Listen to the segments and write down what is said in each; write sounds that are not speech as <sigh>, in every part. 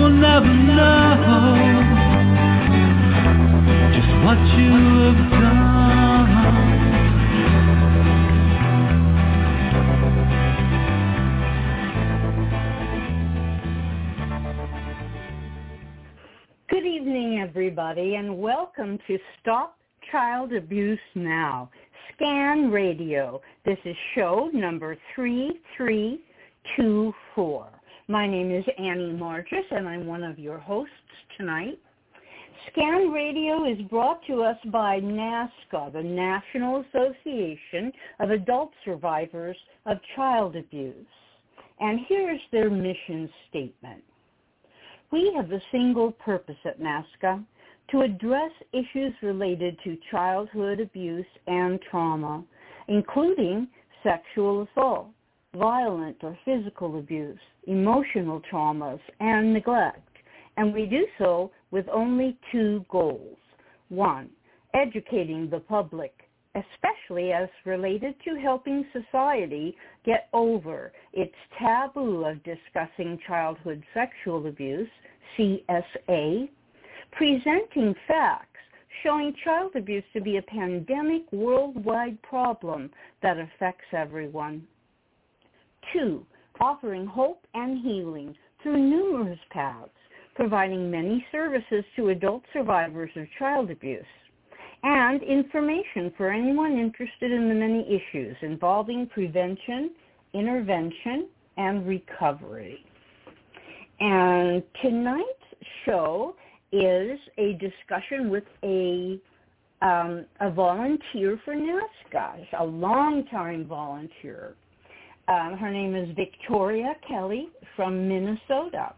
Will never know just what you have done. Good evening, everybody, and welcome to Stop Child Abuse Now, Scan Radio. This is show number 3324. My name is Annie Marcus, and I'm one of your hosts tonight. Scan Radio is brought to us by NAASCA, the National Association of Adult Survivors of Child Abuse. And here's their mission statement. We have a single purpose at NAASCA to address issues related to childhood abuse and trauma, including sexual assault, violent or physical abuse, emotional traumas, and neglect. And we do so with only two goals. One, educating the public, especially as related to helping society get over its taboo of discussing childhood sexual abuse, CSA, presenting facts showing child abuse to be a pandemic worldwide problem that affects everyone. Two, offering hope and healing through numerous paths, providing many services to adult survivors of child abuse, and information for anyone interested in the many issues involving prevention, intervention, and recovery. And tonight's show is a discussion with a um, a volunteer for NAASCA, a longtime volunteer. Um, her name is Victoria Kelly from Minnesota,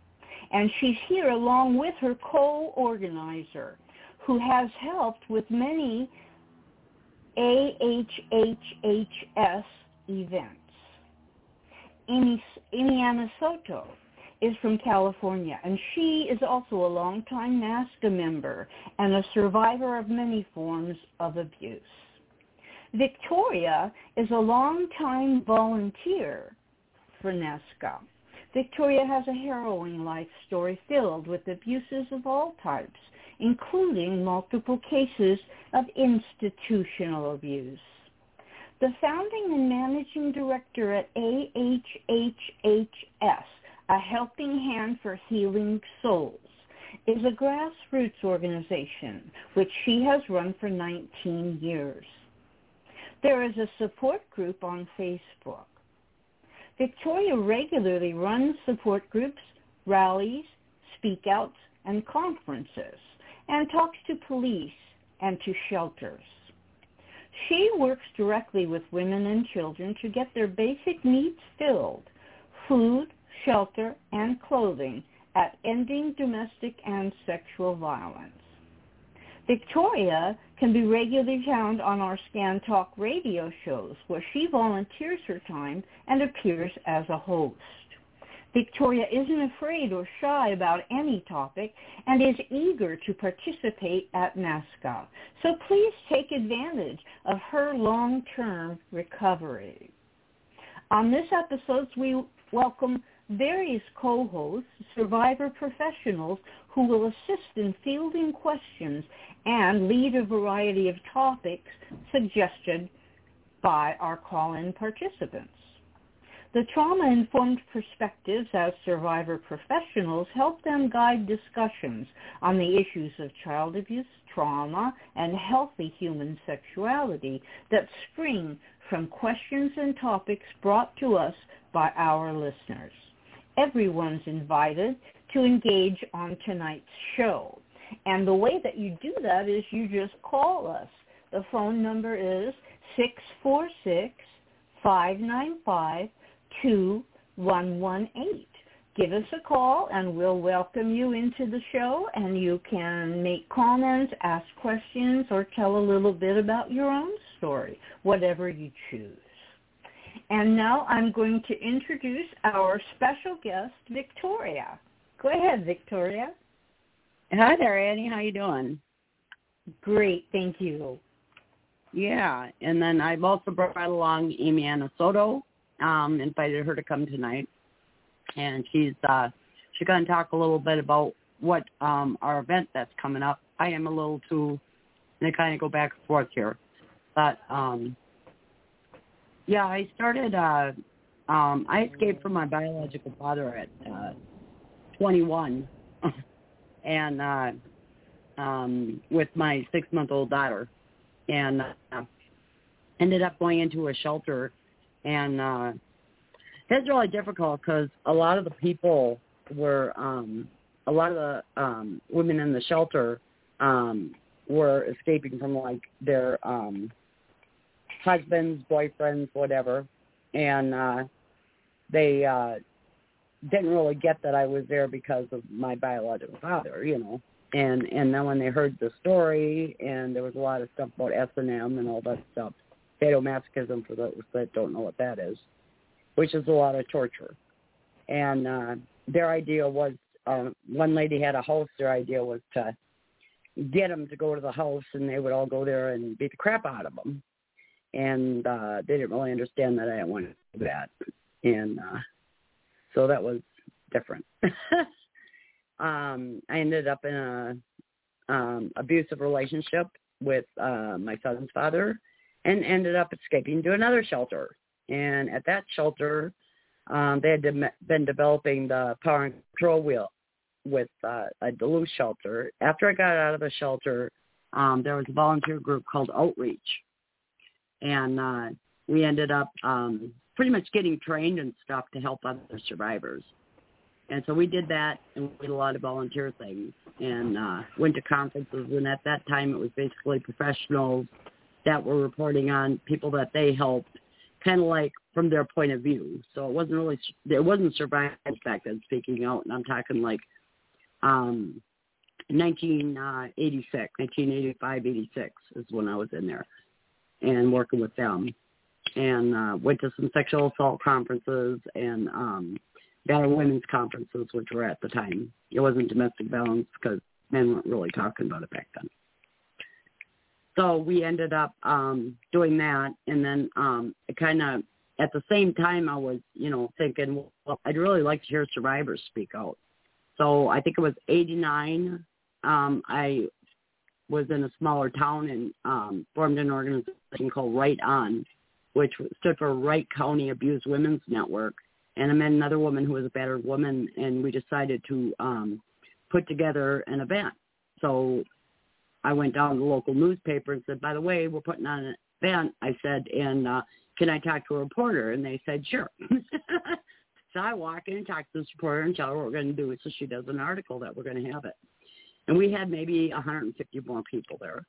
and she's here along with her co-organizer, who has helped with many AHHHS events. Amy, Amy Soto is from California, and she is also a longtime NAASCA member and a survivor of many forms of abuse. Victoria is a longtime volunteer for NAASCA. Victoria has a harrowing life story filled with abuses of all types, including multiple cases of institutional abuse. The founding and managing director at AHHHS, A Helping Hand for Healing Souls, is a grassroots organization which she has run for 19 years. There is a support group on Facebook. Victoria regularly runs support groups, rallies, speakouts, and conferences, and talks to police and to shelters. She works directly with women and children to get their basic needs filled, food, shelter, and clothing at Ending Domestic and Sexual Violence. Victoria can be regularly found on our Scan Talk radio shows where she volunteers her time and appears as a host. Victoria isn't afraid or shy about any topic and is eager to participate at NAASCA. So please take advantage of her long-term recovery. On this episode, we welcome various co-hosts, survivor professionals who will assist in fielding questions and lead a variety of topics suggested by our call-in participants. The trauma-informed perspectives as survivor professionals help them guide discussions on the issues of child abuse, trauma, and healthy human sexuality that spring from questions and topics brought to us by our listeners. Everyone's invited to engage on tonight's show. And the way that you do that is you just call us. The phone number is 646-595-2118. Give us a call and we'll welcome you into the show and you can make comments, ask questions, or tell a little bit about your own story, whatever you choose. And now I'm going to introduce our special guest, Victoria. Go ahead, Victoria. Hi there, Annie. How you doing? Great, thank you. Yeah, and then I've also brought along Amy Anna Soto. Um, invited her to come tonight, and she's uh, she's going to talk a little bit about what um, our event that's coming up. I am a little too, and I kind of go back and forth here, but um, yeah, I started. Uh, um, I escaped from my biological father at uh, 21, <laughs> and uh, um, with my six-month-old daughter and uh, ended up going into a shelter and uh it's really difficult because a lot of the people were um a lot of the um women in the shelter um were escaping from like their um husbands boyfriends whatever and uh they uh didn't really get that I was there because of my biological father, you know and and then when they heard the story and there was a lot of stuff about S and M and all that stuff, sadomasochism for those that don't know what that is, which is a lot of torture. And uh, their idea was, uh, one lady had a house. Their idea was to get them to go to the house, and they would all go there and beat the crap out of them. And uh, they didn't really understand that I didn't want to do that, and uh, so that was different. <laughs> um, I ended up in a um, abusive relationship with uh, my son's father, and ended up escaping to another shelter. And at that shelter, um, they had de- been developing the power and control wheel with uh, a Duluth shelter. After I got out of the shelter, um, there was a volunteer group called Outreach, and uh, we ended up um, pretty much getting trained and stuff to help other survivors. And so we did that, and we did a lot of volunteer things, and uh, went to conferences. And at that time, it was basically professionals that were reporting on people that they helped, kind of like from their point of view. So it wasn't really, it wasn't survivors back then speaking out, and I'm talking like um, 1986, 1985, 86 is when I was in there and working with them, and uh, went to some sexual assault conferences and. um battle women's conferences, which were at the time. It wasn't domestic violence because men weren't really talking about it back then. So we ended up um, doing that, and then um, kind of at the same time I was, you know, thinking, well, I'd really like to hear survivors speak out. So I think it was '89. Um, I was in a smaller town and um, formed an organization called Right On, which stood for Wright County Abused Women's Network and I met another woman who was a battered woman, and we decided to um, put together an event. So I went down to the local newspaper and said, by the way, we're putting on an event. I said, and uh, can I talk to a reporter? And they said, sure. <laughs> so I walk in and talk to this reporter and tell her what we're going to do. So she does an article that we're going to have it. And we had maybe 150 more people there.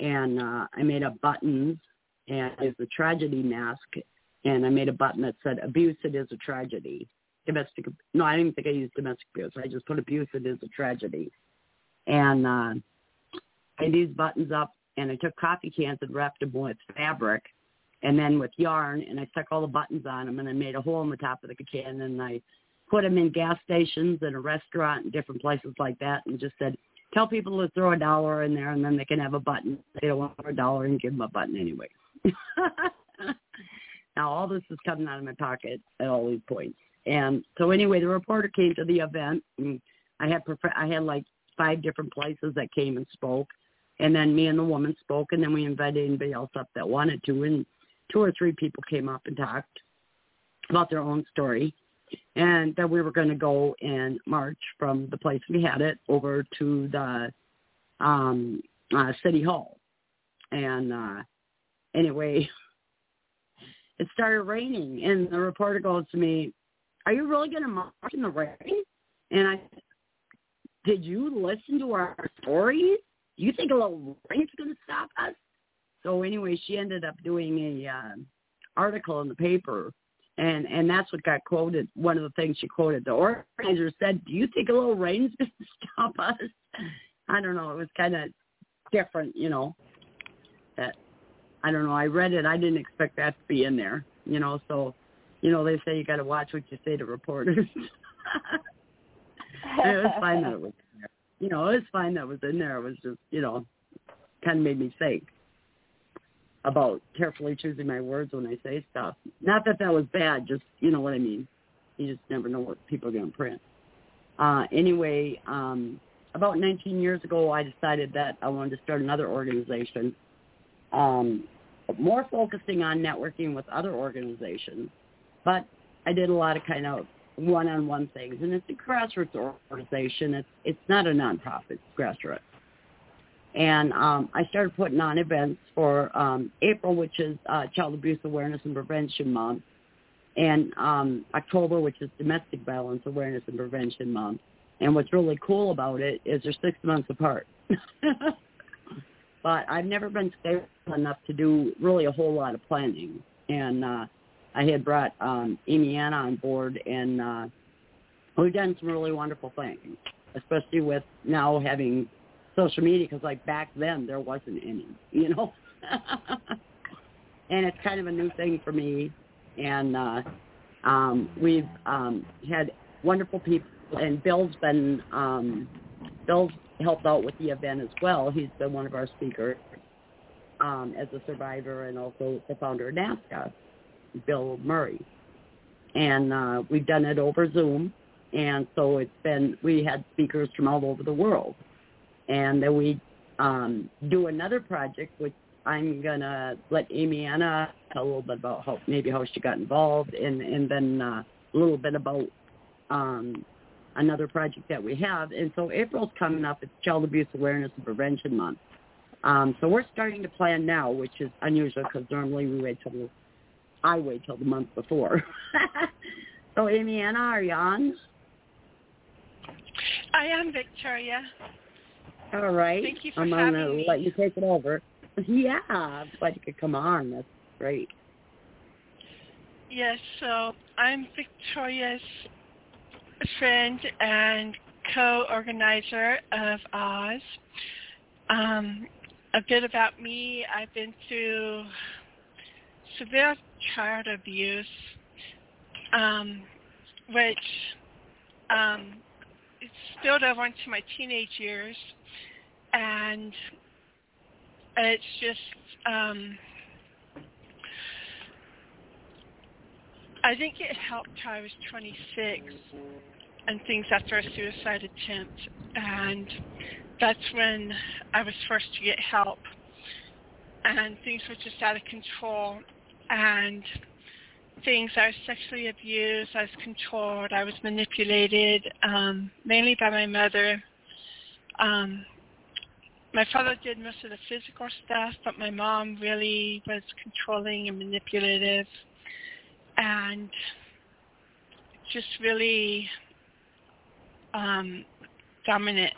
And uh, I made up buttons and it's a tragedy mask and I made a button that said abuse it is a tragedy. Domestic no, I didn't think I used domestic abuse. I just put abuse it is a tragedy. And uh I had these buttons up and I took coffee cans and wrapped them with fabric and then with yarn and I stuck all the buttons on them and I made a hole in the top of the can and I put them in gas stations and a restaurant and different places like that and just said, tell people to throw a dollar in there and then they can have a button. They don't want a dollar and give them a button anyway. <laughs> Now all this is coming out of my pocket at all these points. And so anyway, the reporter came to the event. And I had prof- I had like five different places that came and spoke, and then me and the woman spoke, and then we invited anybody else up that wanted to, and two or three people came up and talked. about their own story, and that we were going to go and march from the place we had it over to the um, uh, city hall. And uh, anyway, <laughs> it started raining, and the reporter goes to me, "Are you really going to march in the rain?" And I, did you listen to our stories? You think a little rain's going to stop us? So anyway, she ended up doing a uh, article in the paper, and and that's what got quoted. One of the things she quoted, the organizer said, "Do you think a little rain's going <laughs> to stop us?" I don't know. It was kind of different, you know. That I don't know. I read it. I didn't expect that to be in there, you know. So, you know, they say you got to watch what you say to reporters. <laughs> it was fine that it was there. You know, it was fine that it was in there. It was just, you know, kind of made me think about carefully choosing my words when I say stuff. Not that that was bad, just you know what I mean. You just never know what people are going to print. Uh, anyway, um, about 19 years ago, I decided that I wanted to start another organization, um, more focusing on networking with other organizations. But I did a lot of kind of one-on-one things, and it's a grassroots organization. It's it's not a nonprofit, it's grassroots. And um, I started putting on events for um, April, which is uh, Child Abuse Awareness and Prevention Month, and um, October, which is Domestic Violence Awareness and Prevention Month. And what's really cool about it is they're six months apart. <laughs> but I've never been stable enough to do really a whole lot of planning. And uh, I had brought um, Amy Anna on board, and uh, we've done some really wonderful things, especially with now having social media because like back then there wasn't any, you know. <laughs> and it's kind of a new thing for me, and uh, um, we've um, had wonderful people. And Bill's been um, Bill's helped out with the event as well. He's been one of our speakers um, as a survivor and also the founder of NAASCA, Bill Murray. And uh, we've done it over Zoom. And so it's been, we had speakers from all over the world and then we um, do another project, which I'm gonna let Amy Anna tell a little bit about how maybe how she got involved, and and then uh, a little bit about um, another project that we have. And so April's coming up. It's Child Abuse Awareness and Prevention Month. Um, so we're starting to plan now, which is unusual because normally we wait till I wait till the month before. <laughs> so Amy Anna, are you on? I am Victoria. All right. Thank you for I'm having gonna me. let you take it over. <laughs> Yeah, I'm glad you could come on. That's great. Yes, so I'm Victoria's friend and co-organizer of AHHHS. Um, a bit about me, I've been through severe child abuse, um, which um, it spilled over into my teenage years and it's just um I think it helped I was 26 and things after a suicide attempt and that's when I was forced to get help and things were just out of control and things I was sexually abused, I was controlled, I was manipulated, um, mainly by my mother. Um, my father did most of the physical stuff, but my mom really was controlling and manipulative and just really um, dominant.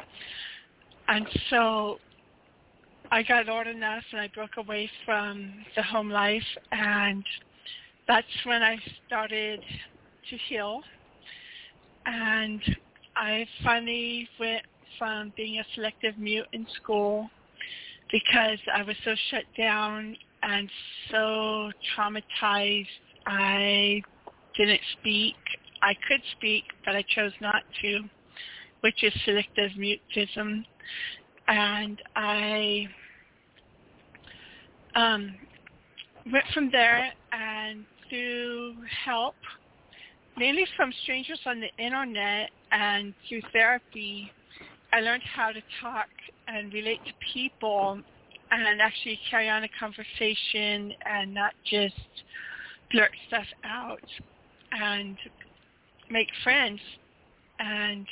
And so I got old enough and I broke away from the home life and that's when I started to heal. And I finally went from being a selective mute in school because I was so shut down and so traumatized. I didn't speak. I could speak, but I chose not to, which is selective mutism. And I um, went from there and through help, mainly from strangers on the internet and through therapy, I learned how to talk and relate to people and actually carry on a conversation and not just blurt stuff out. and make friends. And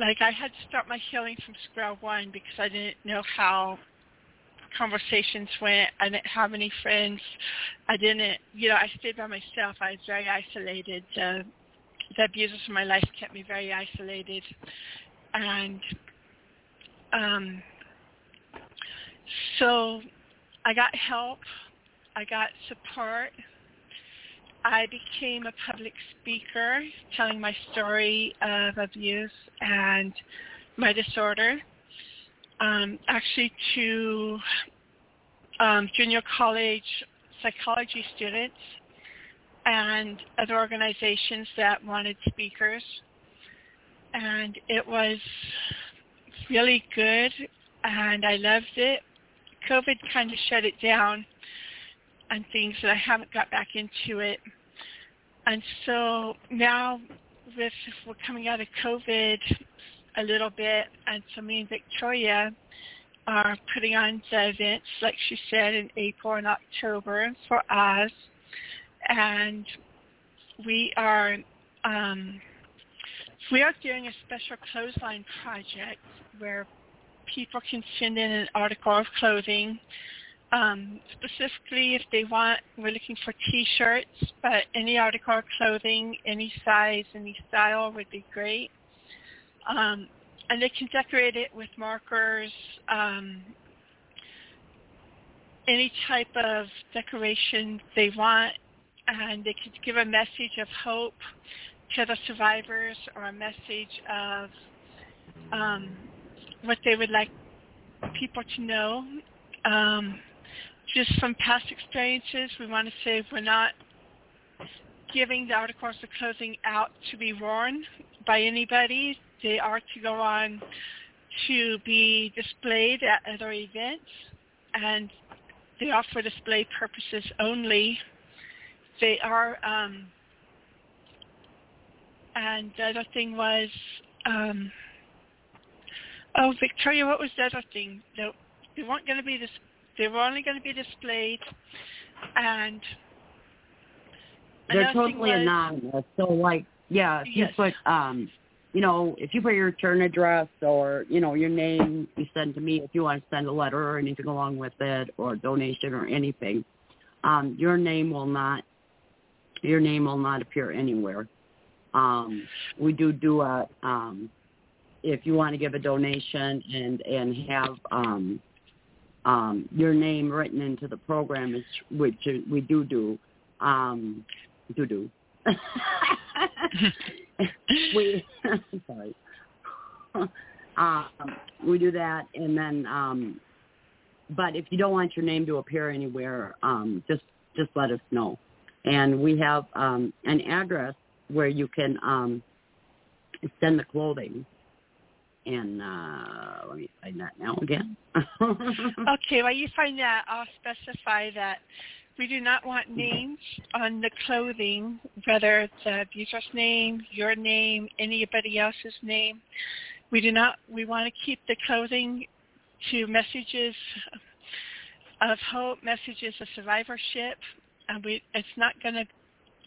like I had to start my healing from square one because I didn't know how conversations went. I didn't have any friends. I didn't, you know, I stayed by myself. I was very isolated. Uh, the abuses of my life kept me very isolated. And um, so I got help. I got support. I became a public speaker telling my story of abuse and my disorder. Um, actually to um, junior college psychology students and other organizations that wanted speakers. And it was really good and I loved it. COVID kind of shut it down and things that I haven't got back into it. And so now with we're coming out of COVID a little bit and so me and Victoria are putting on the events like she said in April and October for us and we are um, we are doing a special clothesline project where people can send in an article of clothing. Um, specifically, if they want, we're looking for T-shirts, but any article of clothing, any size, any style would be great. Um, and they can decorate it with markers, um, any type of decoration they want, and they could give a message of hope to the survivors or a message of um, what they would like people to know. Um, just from past experiences, we want to say we're not giving the articles of clothing out to be worn by anybody. They are to go on to be displayed at other events, and they are for display purposes only. They are, um, and the other thing was, um, oh, Victoria, what was the other thing? No, they weren't going to be this. They were only going to be displayed, and they're totally was, anonymous. So, like, yeah, yes. you put, um, you know, if you put your return address or you know your name, you send to me. If you want to send a letter or anything along with it, or a donation or anything, um, your name will not your name will not appear anywhere. Um, we do do a um, if you want to give a donation and and have um, um, your name written into the program, which we do do, um, do do. <laughs> <laughs> <laughs> we <laughs> sorry. <laughs> um, we do that, and then. Um, but if you don't want your name to appear anywhere, um, just just let us know and we have um, an address where you can um, send the clothing. And uh, let me find that now again. okay, while you find that, I'll specify that we do not want names on the clothing, whether it's the abuser's name, your name, anybody else's name. We do not. We want to keep the clothing to messages of hope, messages of survivorship, and we it's not going to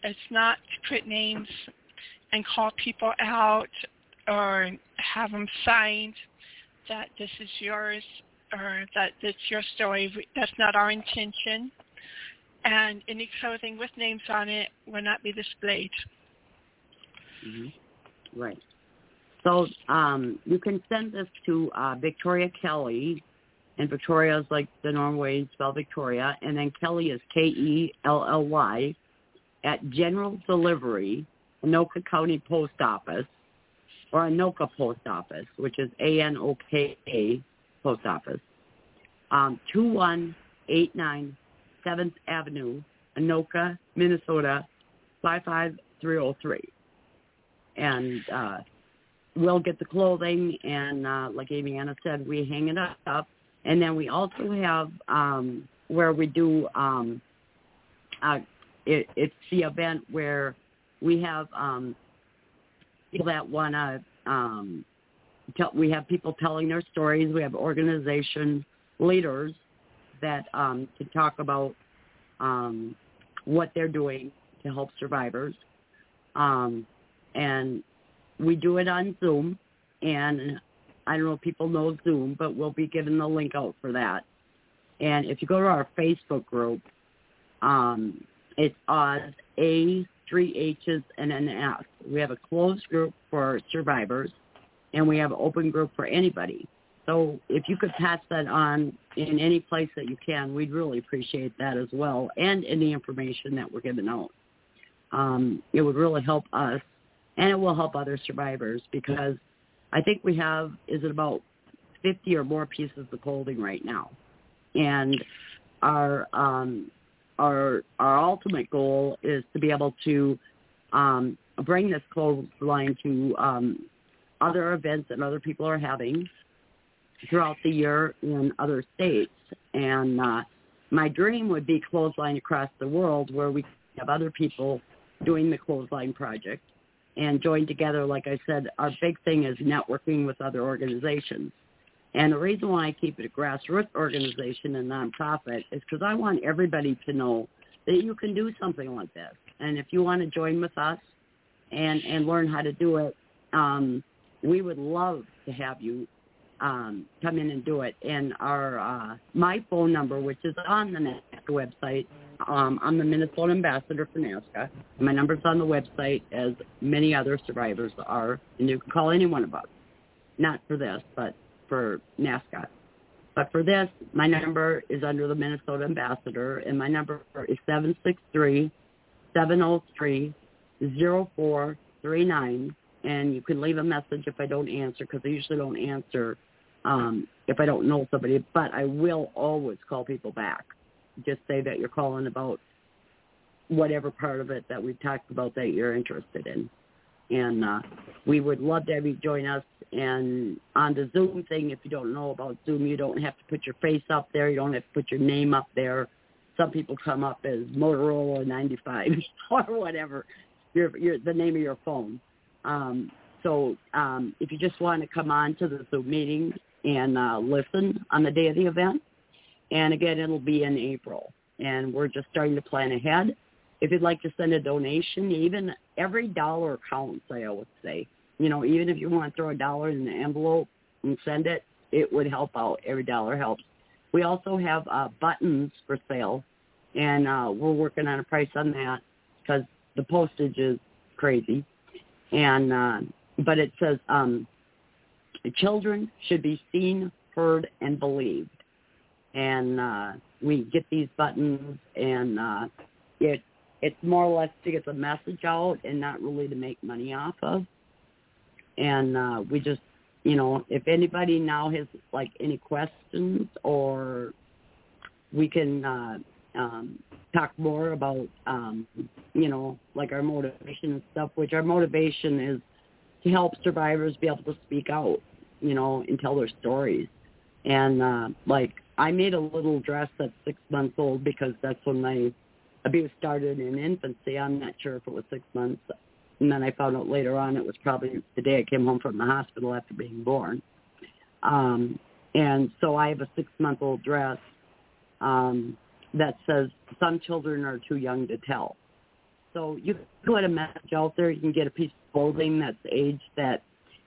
it's not to put names and call people out or have them signed that this is yours or that it's your story. That's not our intention. And any clothing with names on it will not be displayed. Mm-hmm. Right. So um, you can send this to uh, Victoria Kelly and Victoria is like the normal way you spell Victoria, and then Kelly is K-E-L-L-Y, at General Delivery, Anoka County Post Office, or Anoka Post Office, which is A-N-O-K-A Post Office, um, 2189 7th Avenue, Anoka, Minnesota, 55303. And uh, we'll get the clothing, and uh, like Amy Anna said, we hang it up and then we also have um, where we do um, uh, it, it's the event where we have um, people that want to um, we have people telling their stories. We have organization leaders that um, to talk about um, what they're doing to help survivors. Um, and we do it on Zoom, and I don't know if people know Zoom, but we'll be giving the link out for that. And if you go to our Facebook group, um, it's AHHHS A three H's and an S. We have a closed group for survivors, and we have an open group for anybody. So if you could pass that on in any place that you can, we'd really appreciate that as well, and the information that we're giving out. Um, it would really help us, and it will help other survivors because I think we have is it about 50 or more pieces of clothing right now, and our um, our our ultimate goal is to be able to um, bring this clothesline to um, other events that other people are having throughout the year in other states. And uh, my dream would be clothesline across the world where we have other people doing the clothesline project and join together. Like I said, our big thing is networking with other organizations. And the reason why I keep it a grassroots organization and nonprofit is because I want everybody to know that you can do something like this. And if you want to join with us and and learn how to do it, um, we would love to have you um, come in and do it. And our uh, my phone number, which is on the NAASCA website, um, I'm the Minnesota ambassador for NAASCA. My number's on the website, as many other survivors are, and you can call any one of us. Not for this, but for NAASCA. But for this, my number is under the Minnesota ambassador, and my number is seven six three seven zero three zero four three nine. And you can leave a message if I don't answer, because I usually don't answer um, if I don't know somebody. But I will always call people back. Just say that you're calling about whatever part of it that we've talked about that you're interested in and uh, we would love to have you join us. And on the Zoom thing, if you don't know about Zoom, you don't have to put your face up there. You don't have to put your name up there. Some people come up as Motorola 95 <laughs> or whatever, your, your the name of your phone. Um, so um, if you just want to come on to the Zoom meeting and uh, listen on the day of the event, and again, it'll be in April, and we're just starting to plan ahead if you'd like to send a donation, even every dollar counts, I always say. You know, even if you want to throw a dollar in the envelope and send it, it would help out. Every dollar helps. We also have uh, buttons for sale, and uh, we're working on a price on that because the postage is crazy. And uh, but it says um, children should be seen, heard, and believed. And uh, we get these buttons, and uh, it it's more or less to get the message out and not really to make money off of. And uh, we just, you know, if anybody now has like any questions or we can uh, um, talk more about, um, you know, like our motivation and stuff, which our motivation is to help survivors be able to speak out, you know, and tell their stories. And uh, like I made a little dress that's six months old because that's when my abuse started in infancy. I'm not sure if it was six months. And then I found out later on it was probably the day I came home from the hospital after being born. Um, and so I have a six-month-old dress um, that says some children are too young to tell. So you put a message out there. You can get a piece of clothing that's age that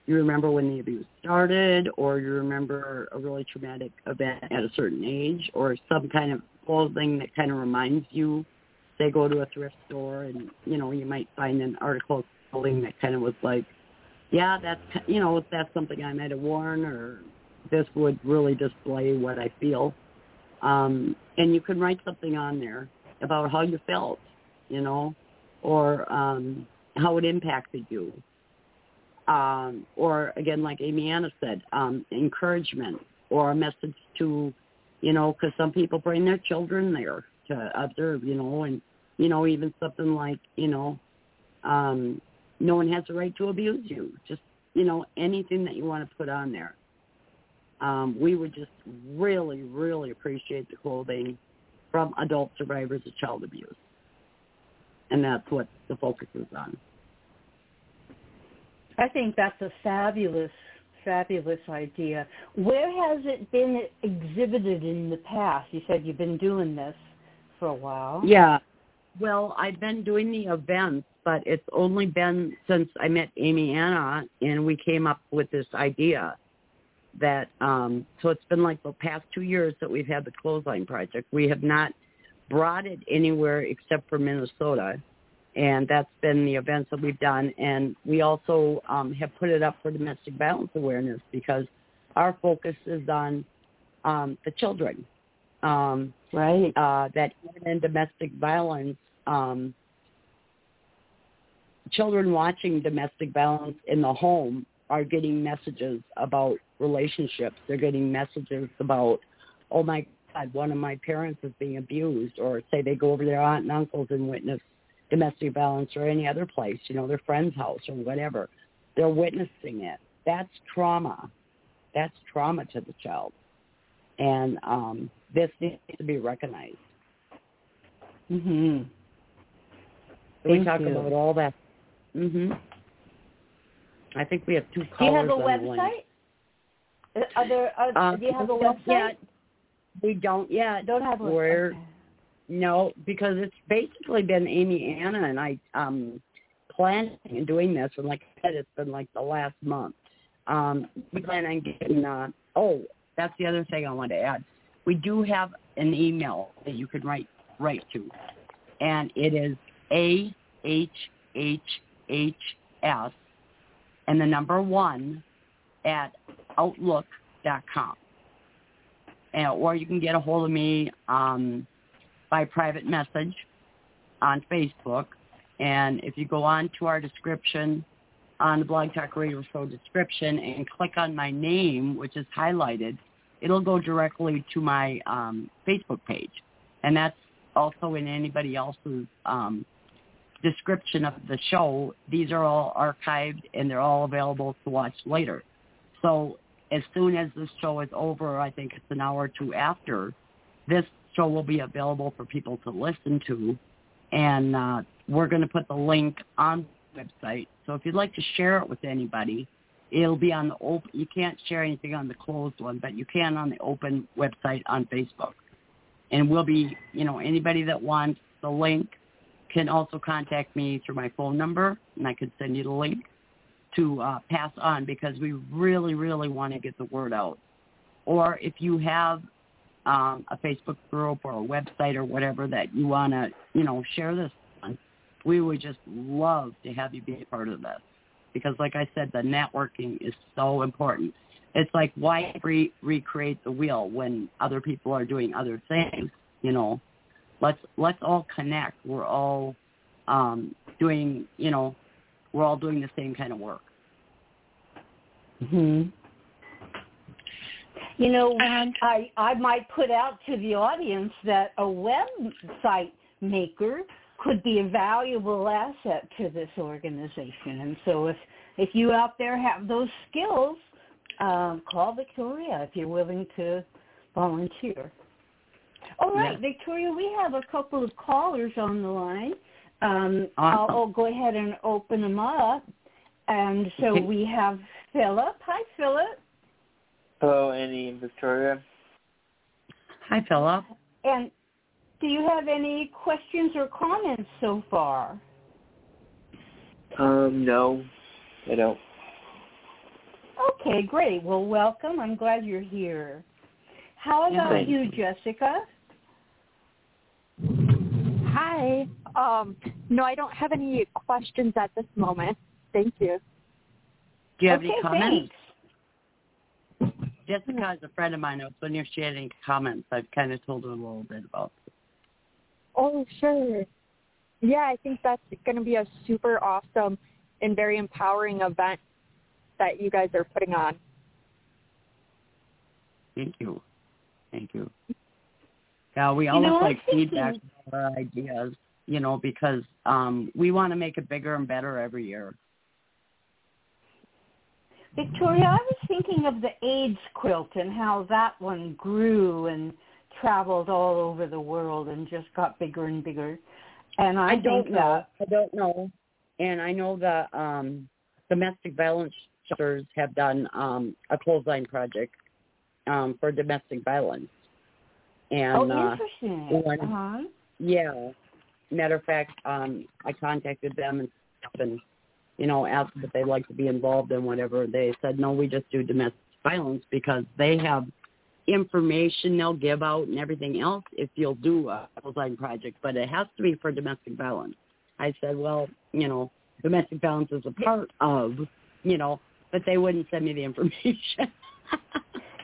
you remember when the abuse started, or you remember a really traumatic event at a certain age, or some kind of clothing that kind of reminds you say go to a thrift store and you know you might find an article of clothing that kind of was like yeah that's you know that's something i might have worn or this would really display what i feel. Um and you can write something on there about how you felt you know or um how it impacted you um or again like amy anna said um encouragement or a message to you know because some people bring their children there to observe you know and you know, even something like, you know, um, no one has the right to abuse you. Just, you know, anything that you want to put on there. Um, we would just really, really appreciate the clothing from adult survivors of child abuse. And that's what the focus is on. I think that's a fabulous, fabulous idea. Where has it been exhibited in the past? You said you've been doing this for a while. Yeah, Well, I've been doing the events, but it's only been since I met Amy Anna and we came up with this idea that um so it's been like the past two years that we've had the clothesline project. We have not brought it anywhere except for Minnesota and that's been the events that we've done and we also um have put it up for domestic violence awareness because our focus is on um the children. Um Right. uh, that even in domestic violence, um, children watching domestic violence in the home are getting messages about relationships. They're getting messages about, oh my God, one of my parents is being abused, or say they go over to their aunt and uncles and witness domestic violence or any other place, you know, their friend's house or whatever. They're witnessing it. That's trauma. That's trauma to the child. And um, this needs to be recognized. Mhm. we Thank talk you. about all that. Mhm. I think we have two Do you have a on the line. website? Uh, Are there, are, Uh, do you have a website? Yet. We don't yet. Don't have one. We're Okay. No, because it's basically been Amy Anna and I um planning and doing this and like I said, it's been like the last month. Um we plan on getting uh oh, that's the other thing I want to add. We do have an email that you can write write to. And it is A H H H S and the number one at outlook.com. And, or you can get a hold of me um, by private message on Facebook. And if you go on to our description on the Blog Talk Radio Show description and click on my name, which is highlighted, it'll go directly to my um, Facebook page. And that's also in anybody else's um, description of the show. These are all archived and they're all available to watch later. So as soon as this show is over, I think it's an hour or two after, this show will be available for people to listen to. And uh, we're going to put the link on the website. So if you'd like to share it with anybody, it'll be on the open. You can't share anything on the closed one, but you can on the open website on Facebook. And we'll be, you know, anybody that wants the link can also contact me through my phone number, and I can send you the link to uh, pass on because we really, really want to get the word out. Or if you have um, a Facebook group or a website or whatever that you want to, you know, share this on, we would just love to have you be a part of this. Because like I said, the networking is so important. It's like why re- recreate the wheel when other people are doing other things, you know? Let's let's all connect. We're all um, doing, you know, we're all doing the same kind of work. hmm You know, And I I might put out to the audience that a website maker could be a valuable asset to this organization. And so if if you out there have those skills, um, call Victoria if you're willing to volunteer. All right, Yeah. Victoria, we have a couple of callers on the line. Um, I'll, I'll go ahead and open them up. And so we have Philip. Hi, Philip. Hello, Annie and Victoria. Hi, Philip. And do you have any questions or comments so far? Um, no, I don't. Okay, great. Well, welcome. I'm glad you're here. How about thank you, Jessica? Hi. Um, no, I don't have any questions at this moment. Thank you. Do you have okay, any comments? thanks. Jessica is a friend of mine. I was wondering if she had any comments. I've kind of told her a little bit about. Oh, sure. Yeah, I think that's going to be a super awesome and very empowering event that you guys are putting on. Thank you. Thank you. Yeah, we You always know, like feedback our ideas, you know, because um we want to make it bigger and better every year. Victoria, I was thinking of the AIDS quilt and how that one grew and traveled all over the world and just got bigger and bigger. And I, I don't know. I don't know. And I know the um domestic violence shelters have done um a clothesline project um for domestic violence. And oh, uh interesting. one- Uh-huh. Yeah. matter of fact, um, I contacted them and and you know asked if they'd like to be involved in whatever. They said no, we just do domestic violence because they have information they'll give out and everything else if you'll do a design project, but it has to be for domestic violence. I said, well, you know, domestic violence is a part of, you know, but they wouldn't send me the <laughs> information.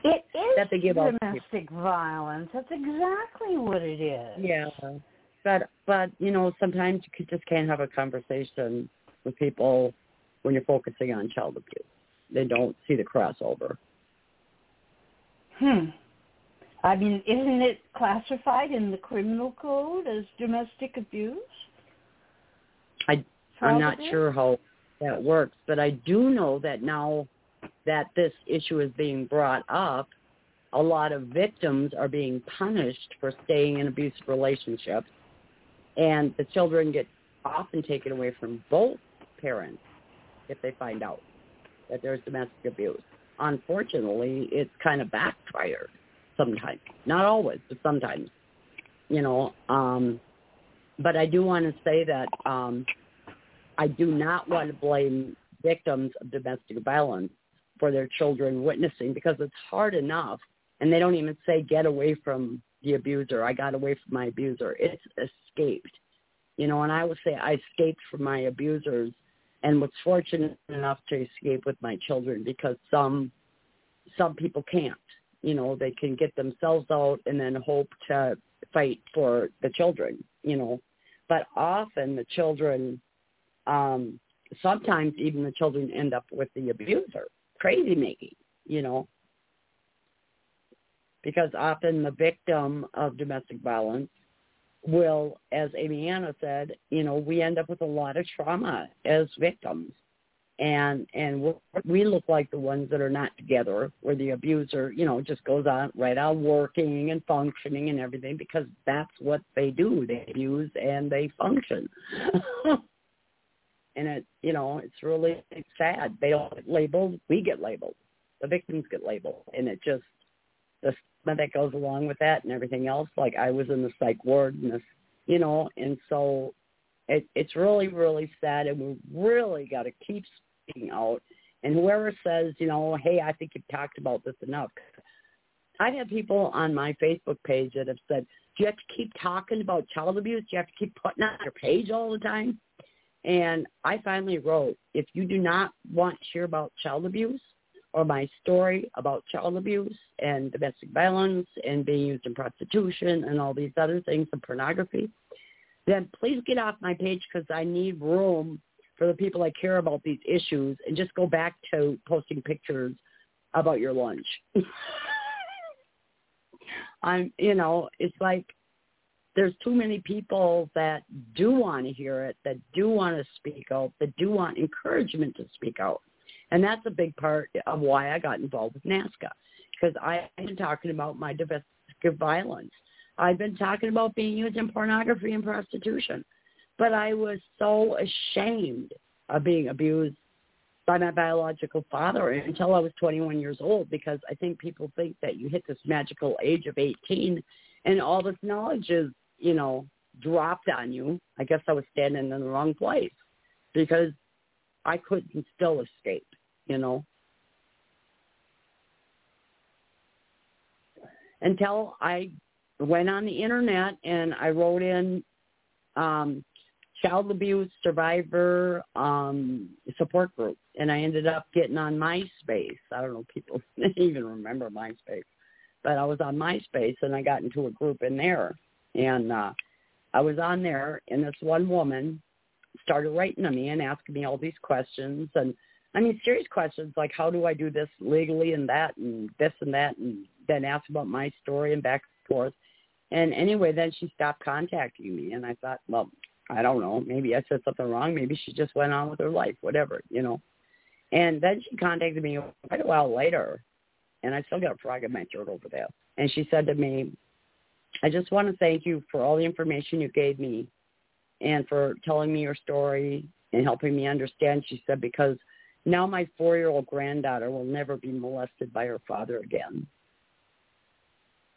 It is That they give out domestic violence. That's exactly what it is. Yeah, but but you know sometimes you just can't have a conversation with people when you're focusing on child abuse. They don't see the crossover. Hmm. I mean, isn't it classified in the criminal code as domestic abuse? I I'm not sure how that works, but I do know that now that this issue is being brought up, a lot of victims are being punished for staying in abusive relationships, and the children get often taken away from both parents if they find out that there's domestic abuse. Unfortunately, it's kind of backfired sometimes. Not always, but sometimes. You know, um, but I do want to say that um, I do not want to blame victims of domestic violence for their children witnessing because it's hard enough, and they don't even say get away from the abuser. I got away from my abuser. It's escaped. You know, and I would say I escaped from my abusers and was fortunate enough to escape with my children because some some people can't. You know, they can get themselves out and then hope to fight for the children, you know. But often the children um sometimes even the children end up with the abuser. Crazy making, you know. Because often the victim of domestic violence will, as Amy Anna said, you know, we end up with a lot of trauma as victims. And and we we look like the ones that are not together, where the abuser, you know, just goes on right out working and functioning and everything because that's what they do. They abuse and they function. <laughs> and it, you know, it's really sad. They don't get labeled. We get labeled. The victims get labeled, and it just the stigma that goes along with that and everything else. Like I was in the psych ward and this, you know, and so it, it's really, really sad, and we really got to keep speaking out. And whoever says, you know, hey, I think you've talked about this enough. I've had people on my Facebook page that have said, do you have to keep talking about child abuse? Do you have to keep putting on your page all the time? And I finally wrote, if you do not want to hear about child abuse or my story about child abuse and domestic violence and being used in prostitution and all these other things and pornography, then please get off my page because I need room for the people I care about these issues and just go back to posting pictures about your lunch. <laughs> I'm, you know, it's like there's too many people that do want to hear it, that do want to speak out, that do want encouragement to speak out. And that's a big part of why I got involved with NAASCA because I've been talking about my domestic violence. I've been talking about being used in pornography and prostitution. But I was so ashamed of being abused by my biological father until I was 21 years old because I think people think that you hit this magical age of 18 and all this knowledge is, you know, dropped on you. I guess I was standing in the wrong place because I couldn't still escape, you know. Until I went on the internet and I wrote in um, child abuse survivor um, support group, and I ended up getting on MySpace. I don't know if people <laughs> even remember MySpace, but I was on MySpace and I got into a group in there, and uh, I was on there, and this one woman started writing to me and asking me all these questions, and I mean serious questions like how do I do this legally and that and this and that, and then asked about my story and back and forth. And anyway, then she stopped contacting me, and I thought, well, I don't know, maybe I said something wrong. Maybe she just went on with her life, whatever, you know. And then she contacted me quite a while later, and I still got a frog in my throat over that. And she said to me, I just want to thank you for all the information you gave me and for telling me your story and helping me understand. She said, because now my four-year-old granddaughter will never be molested by her father again.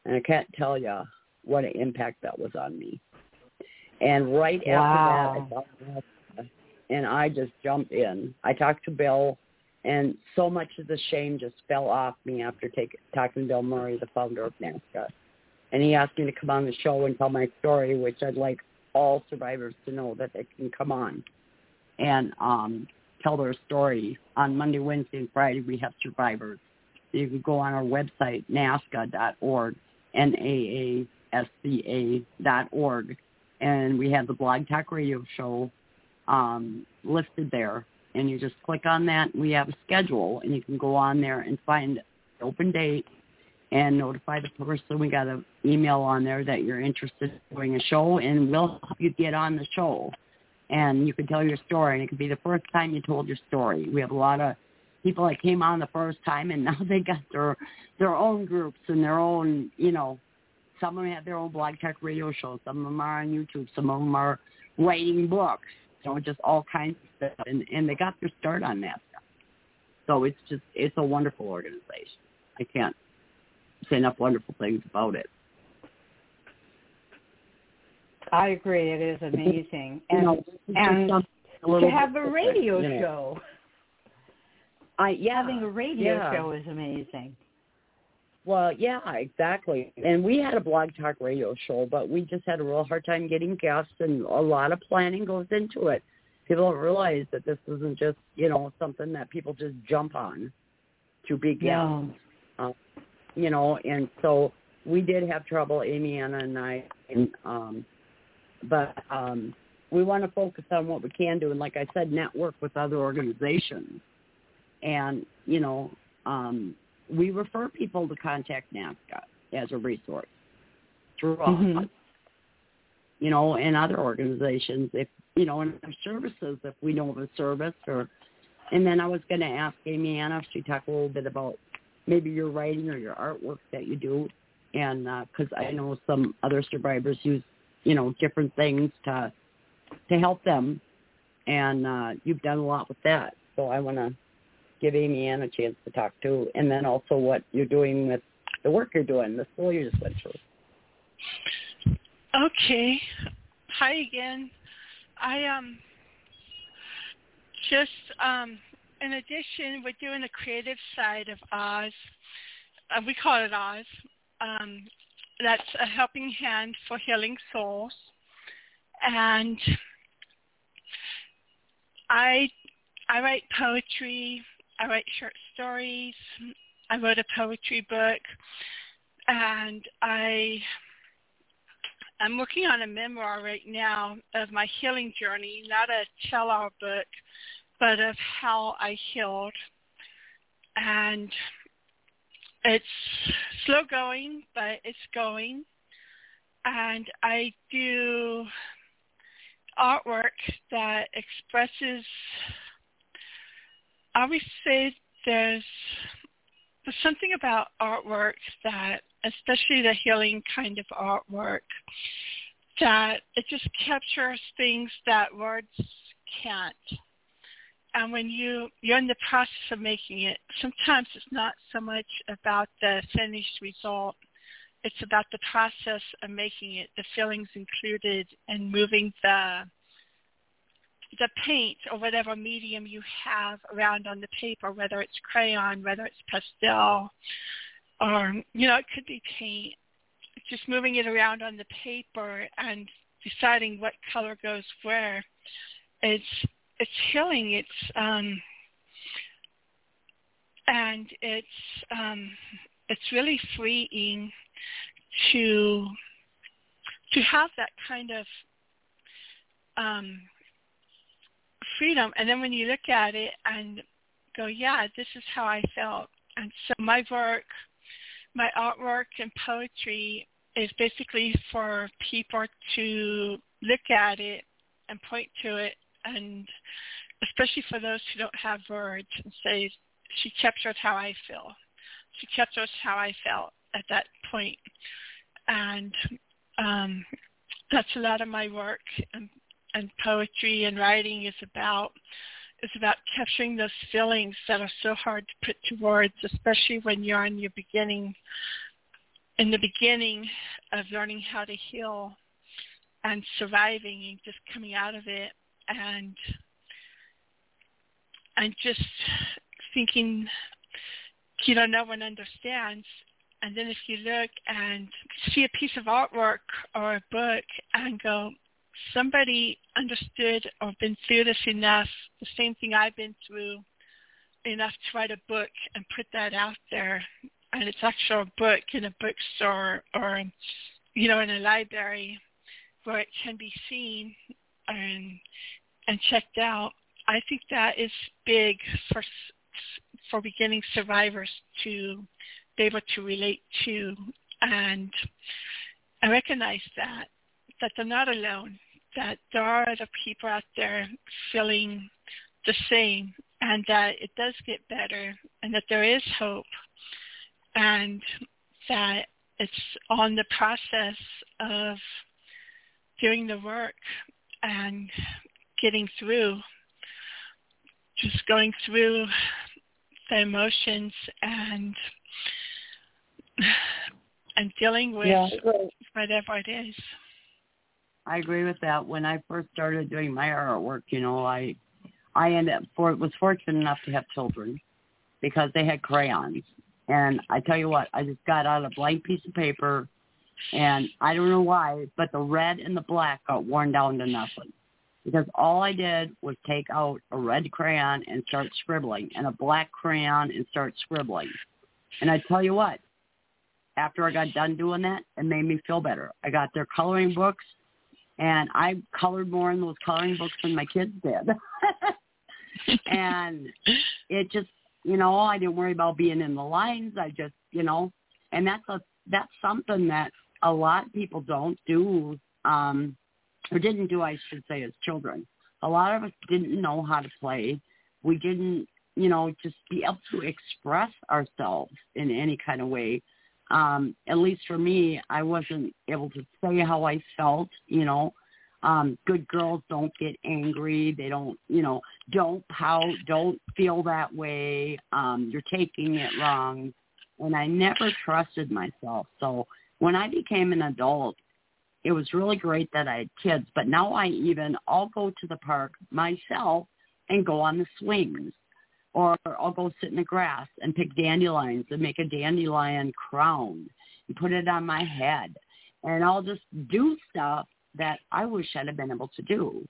And I can't tell you what an impact that was on me. And right Wow. after that, I thought, and I just jumped in. I talked to Bill, and so much of the shame just fell off me after take, talking to Bill Murray, the founder of NAASCA. And he asked me to come on the show and tell my story, which I'd like all survivors to know that they can come on and um, tell their story. On Monday, Wednesday, and Friday, we have survivors. You can go on our website, naasca.org, N-A-A-S-C-A dot org, and we have the Blog Talk Radio show um, listed there. And you just click on that. We have a schedule, and you can go on there and find the open date and notify the person. We got an email on there that you're interested in doing a show, and we'll help you get on the show. And you can tell your story, and it could be the first time you told your story. We have a lot of people that came on the first time, and <laughs> now they got their their own groups and their own, you know, some of them have their own blog talk radio shows. Some of them are on YouTube. Some of them are writing books. Know, just all kinds of stuff, and and they got their start on that stuff. So it's just it's a wonderful organization. I can't say enough wonderful things about it. I agree. It is amazing. <laughs> You And, know, and to have a radio you show, <laughs> I yeah, having a radio yeah. show is amazing. Well, yeah, exactly. And we had a blog talk radio show, but we just had a real hard time getting guests, and a lot of planning goes into it. People don't realize that this isn't just you know something that people just jump on to be guests. Yeah. Uh, you know, and so we did have trouble, Amy, Anna, and I, and, um, but um, we want to focus on what we can do, and like I said, network with other organizations, and you know, um, we refer people to contact NAASCA as a resource through us, Mhm. you know, and other organizations if you know, and our services if we know of a service or. And then I was going to ask Amy Anna if she talk a little bit about maybe your writing or your artwork that you do, and because I know some other survivors use you know different things to to help them, and uh, you've done a lot with that. So I want to give Amy Ann a chance to talk to, and then also what you're doing with the work you're doing, the school you just went through. Okay. Hi again. I um just um in addition we're doing the creative side of AHHHS. Uh, we call it AHHHS. Um that's a helping hand for healing souls. And I I write poetry, I write short stories, I wrote a poetry book and I I'm working on a memoir right now of my healing journey, not a tell-all book, but of how I healed. And it's slow going, but it's going. And I do artwork that expresses, I always say there's, there's something about artwork that especially the healing kind of artwork, that it just captures things that words can't. And when you you're in the process of making it, sometimes it's not so much about the finished result. It's about the process of making it, the feelings included, and moving the the paint or whatever medium you have around on the paper, whether it's crayon, whether it's pastel, or you know it could be paint just moving it around on the paper and deciding what color goes where it's it's healing it's um and it's um it's really freeing to to have that kind of um freedom. And then when you look at it and go yeah this is how i felt. And so my work my artwork and poetry is basically for people to look at it and point to it and especially for those who don't have words and say she captured how I feel. She captures how I felt at that point. And um, that's a lot of my work and, and poetry and writing is about is about capturing those feelings that are so hard to put to words, especially when you're in your beginning, in the beginning of learning how to heal. and surviving and just coming out of it and and just thinking you know no one understands. And then if you look and see a piece of artwork or a book and go somebody understood or been through this enough. The same thing i've been through enough to write a book and put that out there. And it's actually a book in a bookstore or you know in a library where it can be seen and and checked out i think that is big for for beginning survivors to be able to relate to. And I recognize that that they're not alone that there are other people out there feeling the same and that it does get better and that there is hope and that it's on the process of doing the work and getting through just going through the emotions and and dealing with Yeah, whatever it is. I agree with that. When I first started doing my artwork, you know, I I ended up for was fortunate enough to have children because they had crayons. And I tell you what, I just got out a blank piece of paper and I don't know why, but the red and the black got worn down to nothing. Because all I did was take out a red crayon and start scribbling and a black crayon and start scribbling. And I tell you what, after I got done doing that, it made me feel better. I got their coloring books and I colored more in those coloring books than my kids did. <laughs> and it just, you know, I didn't worry about being in the lines. I just, you know, and that's a that's something that a lot of people don't do, um, or didn't do, I should say, as children. A lot of us didn't know how to play. We didn't, you know, just be able to express ourselves in any kind of way um, at least for me, I wasn't able to say how I felt, you know. Um, good girls don't get angry. They don't, you know, don't pout, don't feel that way. Um, you're taking it wrong. And I never trusted myself. So when I became an adult, it was really great that I had kids. But now I even, I'll go to the park myself and go on the swings or I'll go sit in the grass and pick dandelions and make a dandelion crown and put it on my head. And I'll just do stuff that I wish I'd have been able to do.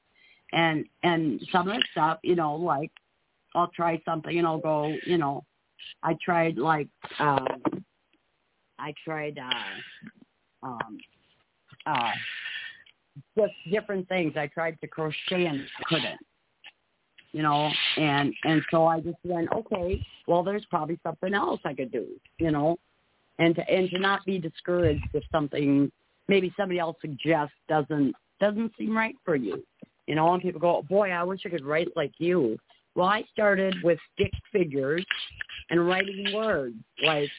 And and some of the stuff, you know, like I'll try something and I'll go, you know, I tried like um I tried uh um uh just different things. I tried to crochet and couldn't you know, and and so I just went, okay, well, there's probably something else I could do, you know, and to and to not be discouraged if something maybe somebody else suggests doesn't doesn't seem right for you, you know, and people go, boy, I wish I could write like you. Well, I started with stick figures and writing words like,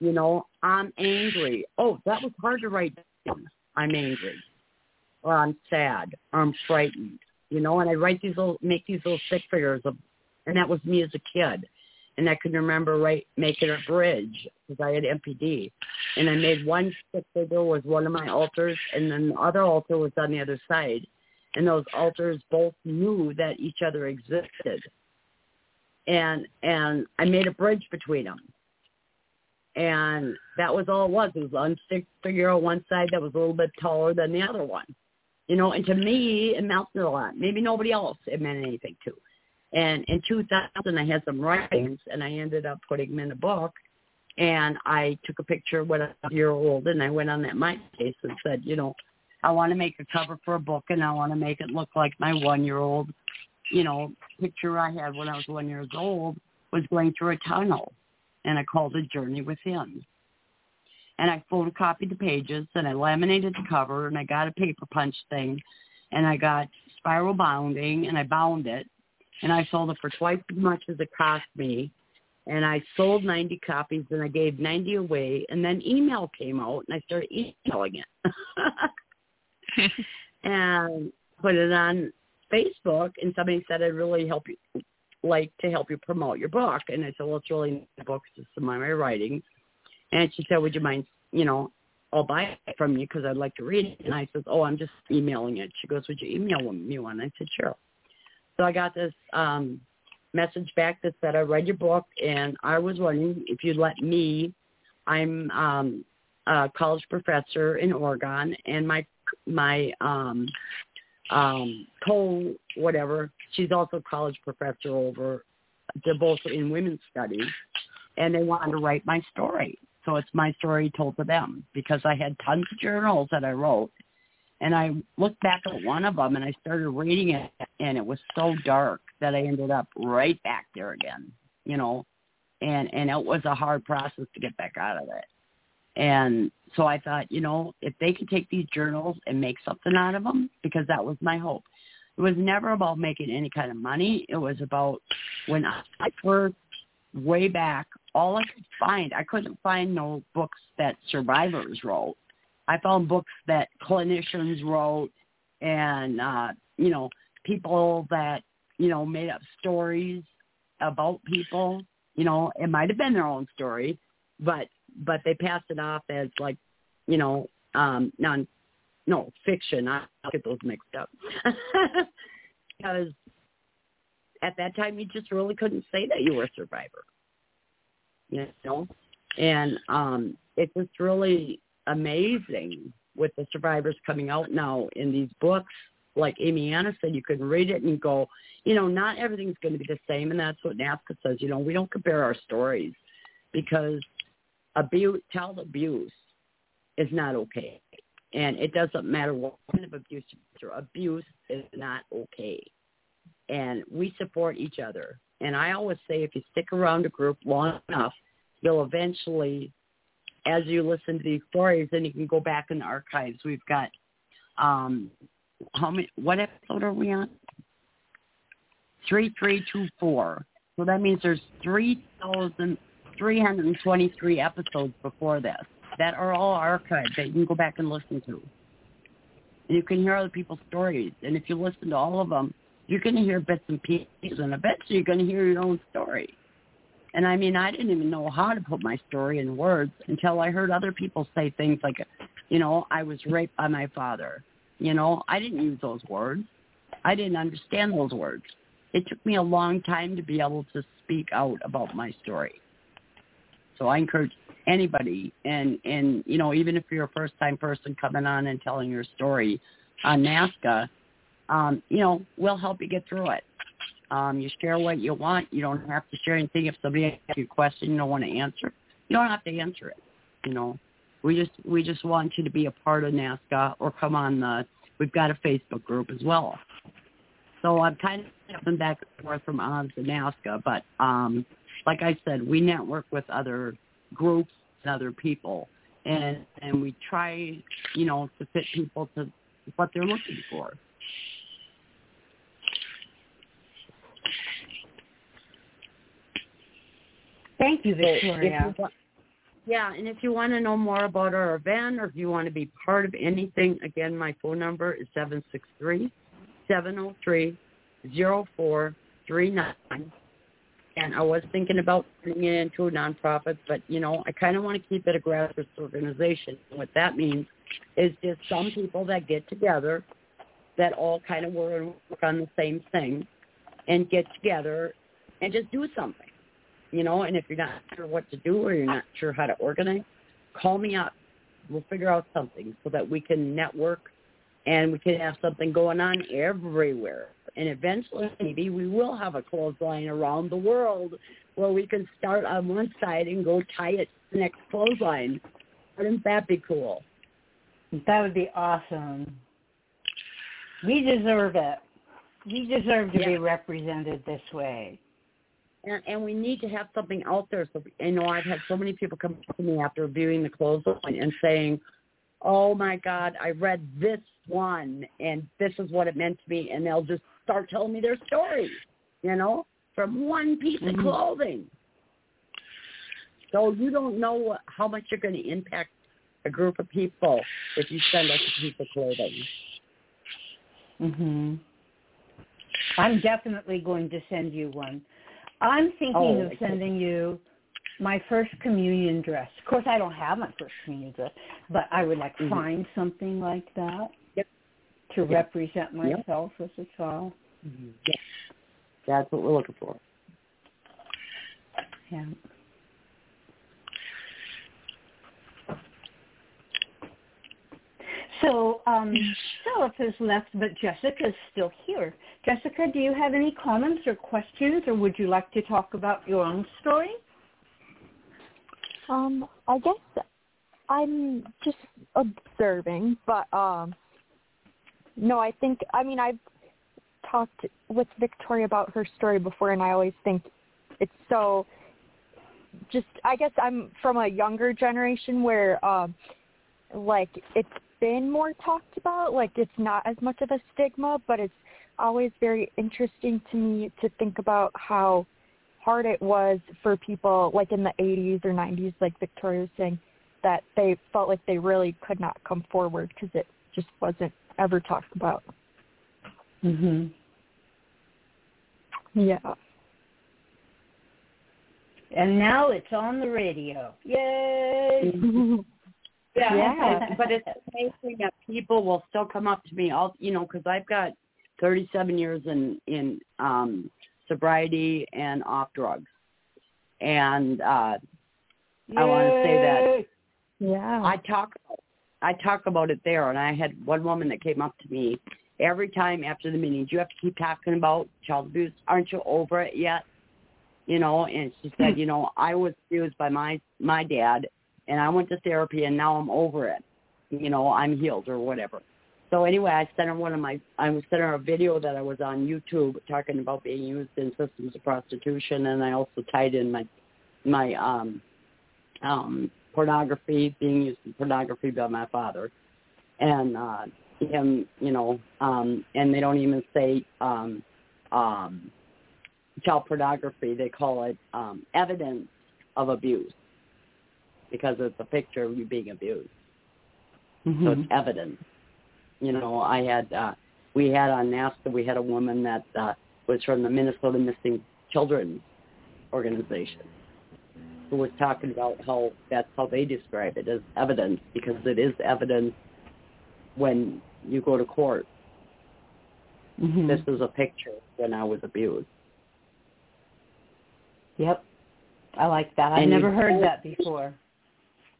you know, I'm angry. Oh, that was hard to write. I'm angry, or I'm sad, or I'm frightened you know, and I write these little, make these little stick figures of, and that was me as a kid. And I can remember right making a bridge because I had MPD, and I made one stick figure was one of my alters, and then the other alter was on the other side, and those alters both knew that each other existed. And and I made a bridge between them, and that was all it was. It was one stick figure on one side that was a little bit taller than the other one you know, and to me, it meant a lot. Maybe nobody else it meant anything to. And in 2000, I had some writings, and I ended up putting them in a book. And I took a picture when I was a year old, and I went on that MySpace and said, you know, I want to make a cover for a book, and I want to make it look like my one-year-old, you know, picture I had when I was one years old was going through a tunnel, and I called it Journey Within and I photocopied the pages and I laminated the cover and I got a paper punch thing and I got spiral bounding and I bound it and I sold it for twice as much as it cost me. And I sold 90 copies and I gave 90 away and then email came out and I started emailing it. <laughs> And put it on Facebook and somebody said I'd really help you like to help you promote your book and I said well it's really not a book it's just some of my writings and she said, would you mind, you know, I'll buy it from you because I'd like to read it. And I says, oh, I'm just emailing it. She goes, would you email me one? I said, sure. So I got this um, message back that said, I read your book and I was wondering if you'd let me, I'm um, a college professor in Oregon and my, my um, um, co whatever, she's also a college professor over, they're both in women's studies and they wanted to write my story. So it's my story told to them because I had tons of journals that I wrote. And I looked back at one of them and I started reading it and it was so dark that I ended up right back there again, you know, and, and it was a hard process to get back out of it. And so I thought, you know, if they could take these journals and make something out of them, because that was my hope. It was never about making any kind of money. It was about when I first way back, all I could find, I couldn't find no books that survivors wrote. I found books that clinicians wrote and, uh, you know, people that, you know, made up stories about people. You know, it might have been their own story, but, but they passed it off as like, you know, um, non, no, fiction. I, I'll get those mixed up. <laughs> because at that time you just really couldn't say that you were a survivor you know and um it's just really amazing with the survivors coming out now in these books like amy anna said you can read it and go you know not everything's going to be the same and that's what NAASCA says you know we don't compare our stories because abuse child abuse is not okay and it doesn't matter what kind of abuse abuse is not okay and we support each other. And I always say if you stick around a group long enough, you'll eventually, as you listen to these stories, then you can go back in the archives. We've got, um, how many, what episode are we on? 3324. So that means there's 3,323 episodes before this that are all archived that you can go back and listen to. And you can hear other people's stories. And if you listen to all of them, you're going to hear bits and pieces, and eventually you're going to hear your own story. And I mean, I didn't even know how to put my story in words until I heard other people say things like, you know, I was raped by my father. You know, I didn't use those words. I didn't understand those words. It took me a long time to be able to speak out about my story. So I encourage anybody, and and you know, even if you're a first time person coming on and telling your story on NAASCA, um, you know, we'll help you get through it. Um, you share what you want. You don't have to share anything. If somebody asks you a question you don't want to answer, you don't have to answer it. You know, we just we just want you to be a part of NAASCA or come on the. We've got a Facebook group as well. So I'm kind of jumping back and forth from AHHHS to NAASCA, but um, like I said, we network with other groups and other people, and and we try, you know, to fit people to what they're looking for. Thank you, Victoria. So yeah, and if you want to know more about our event or if you want to be part of anything, again, my phone number is seven six three seven zero three zero four three nine. And I was thinking about turning it into a nonprofit, but you know, I kind of want to keep it a grassroots organization. what that means is just some people that get together that all kind of work on the same thing and get together and just do something you know, and if you're not sure what to do or you're not sure how to organize, call me up. We'll figure out something so that we can network and we can have something going on everywhere. And eventually, maybe we will have a clothesline around the world where we can start on one side and go tie it to the next clothesline. Wouldn't that be cool? That would be awesome. We deserve it. We deserve to yeah. be represented this way and, and we need to have something out there. So you know, I've had so many people come up to me after viewing the clothesline and saying, "Oh my God, I read this one, and this is what it meant to me," and they'll just start telling me their story, you know, from one piece mm-hmm. of clothing. So you don't know how much you're going to impact a group of people if you send us a piece of clothing. Mhm. I'm definitely going to send you one. I'm thinking oh, of sending you my first communion dress. Of course, I don't have my first communion dress, but I would like Mhm. find something like that Yep. to Yep. represent Yep. myself as a child. Mhm. Yeah. That's what we're looking for. Yeah. So um, Philip is left, but Jessica is still here. Jessica, do you have any comments or questions, or would you like to talk about your own story? Um, I guess I'm just observing, but um, no, I think I mean I've talked with Victoria about her story before, and I always think it's so. Just I guess I'm from a younger generation where, um, like it's been more talked about. Like it's not as much of a stigma, but it's always very interesting to me to think about how hard it was for people like in the 80s or 90s, like Victoria was saying, that they felt like they really could not come forward because it just wasn't ever talked about. Mhm. Yeah. And now it's on the radio. Yay! <laughs> Yeah. <laughs> but it's amazing that people will still come up to me. All you know, because I've got 37 years in in um sobriety and off drugs, and uh I want to say that yeah. I talk I talk about it there, and I had one woman that came up to me every time after the meeting. Do you have to keep talking about child abuse? Aren't you over it yet? You know, and she said, <laughs> you know, I was abused by my my dad, and I went to therapy, and now I'm over it. You know, I'm healed or whatever. So anyway, I sent her one of my I was sent her a video that I was on YouTube talking about being used in systems of prostitution, and I also tied in my my um um pornography being used in pornography by my father. And uh him you know um and they don't even say um um child pornography. They call it um evidence of abuse because it's a picture of you being abused. So Mhm. it's evidence you know i had uh we had on NAASCA we had a woman that uh was from the minnesota missing children organization who was talking about how that's how they describe it as evidence because it is evidence when you go to court. Mhm. This is a picture when I was abused. Yep. I like that. I've And never heard that before.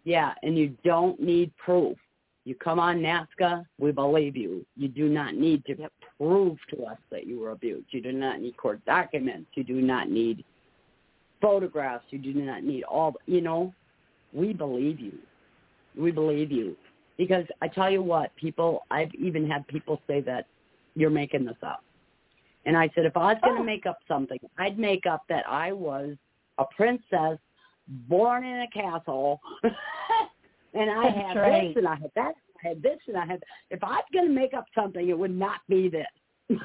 Yeah, and you don't need proof. You come on NAASCA, we believe you. You do not need to prove to us that you were abused. You do not need court documents. You do not need photographs. You do not need all, you know, we believe you. We believe you. Because I tell you what, people, I've even had people say that you're making this up. And I said, if I was going to Oh. make up something, I'd make up that I was a princess born in a castle <laughs> and I That's had right. this and I had that, I had this and I had, if I was going to make up something, it would not be this. <laughs>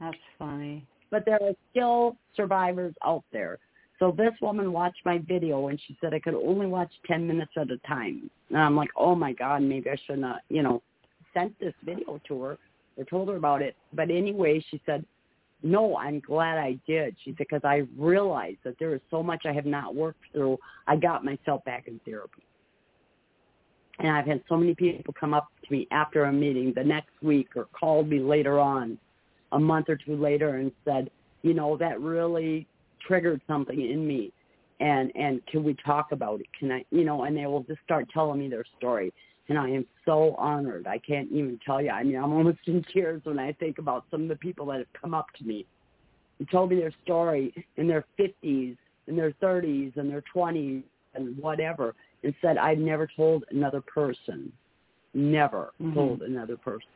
That's funny. but there are still survivors out there. So this woman watched my video and she said I could only watch 10 minutes at a time. And I'm like, oh my God, maybe I shouldn't have, you know, sent this video to her or told her about it. But anyway, she said, no, I'm glad I did. She said, because I realized that there is so much I have not worked through. I got myself back in therapy. And I've had so many people come up to me after a meeting the next week or called me later on a month or two later and said, you know, that really triggered something in me and and can we talk about it? Can I you know, and they will just start telling me their story. And I am so honored. I can't even tell you. I mean, I'm almost <laughs> in tears when I think about some of the people that have come up to me and told me their story in their 50s, in their 30s, and their 20s, and whatever, and said, I've never told another person, never Mhm. told another person.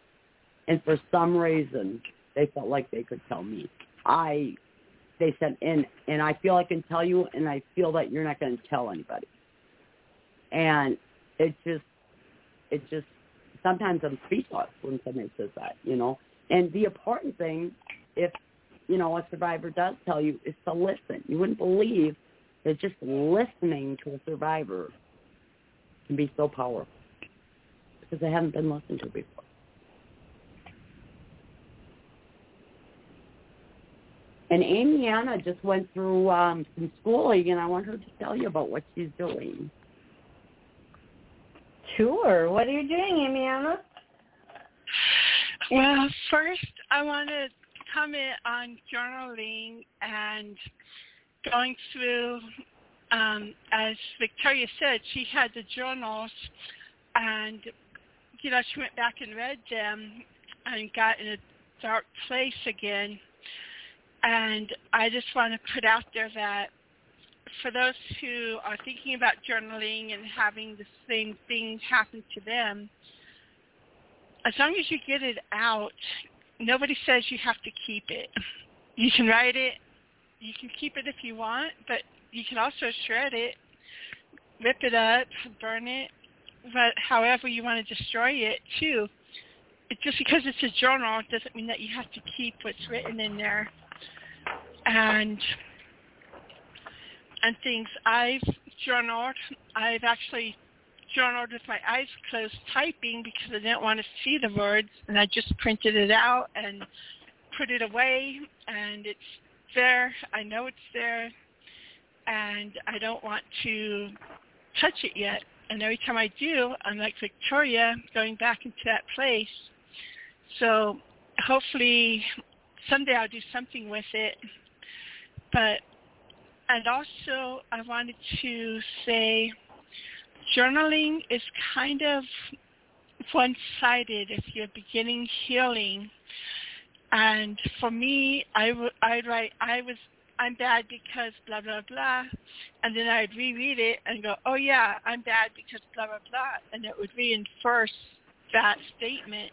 And for some reason, they felt like they could tell me. I, they said, and and I feel I can tell you, and I feel that you're not going to tell anybody. And it just, it just, sometimes I'm speechless when somebody says that, you know. And the important thing, if you know a survivor does tell you, is to listen. You wouldn't believe that just listening to a survivor can be so powerful because they haven't been listened to before. And Amy Anna just went through um, some schooling, and I want her to tell you about what she's doing. Sure. What are you doing, Amy Anna? Well, first I want to comment on journaling and going through, um, as Victoria said, she had the journals and, you know, she went back and read them and got in a dark place again. And I just want to put out there that for those who are thinking about journaling and having the same thing happen to them, as long as you get it out, nobody says you have to keep it. You can write it. You can keep it if you want, but you can also shred it, rip it up, burn it, but however you want to destroy it too. Just because it's a journal doesn't mean that you have to keep what's written in there. And and things. I've journaled. I've actually journaled with my eyes closed typing because I didn't want to see the words and I just printed it out and put it away and it's there. I know it's there and I don't want to touch it yet. And every time I do, I'm like Victoria going back into that place. So hopefully someday I'll do something with it. But and also I wanted to say journaling is kind of one-sided if you're beginning healing. And for me, I I'd write I was I'm bad because blah blah blah, and then I'd reread it and go, oh yeah, I'm bad because blah blah blah, and it would reinforce that statement.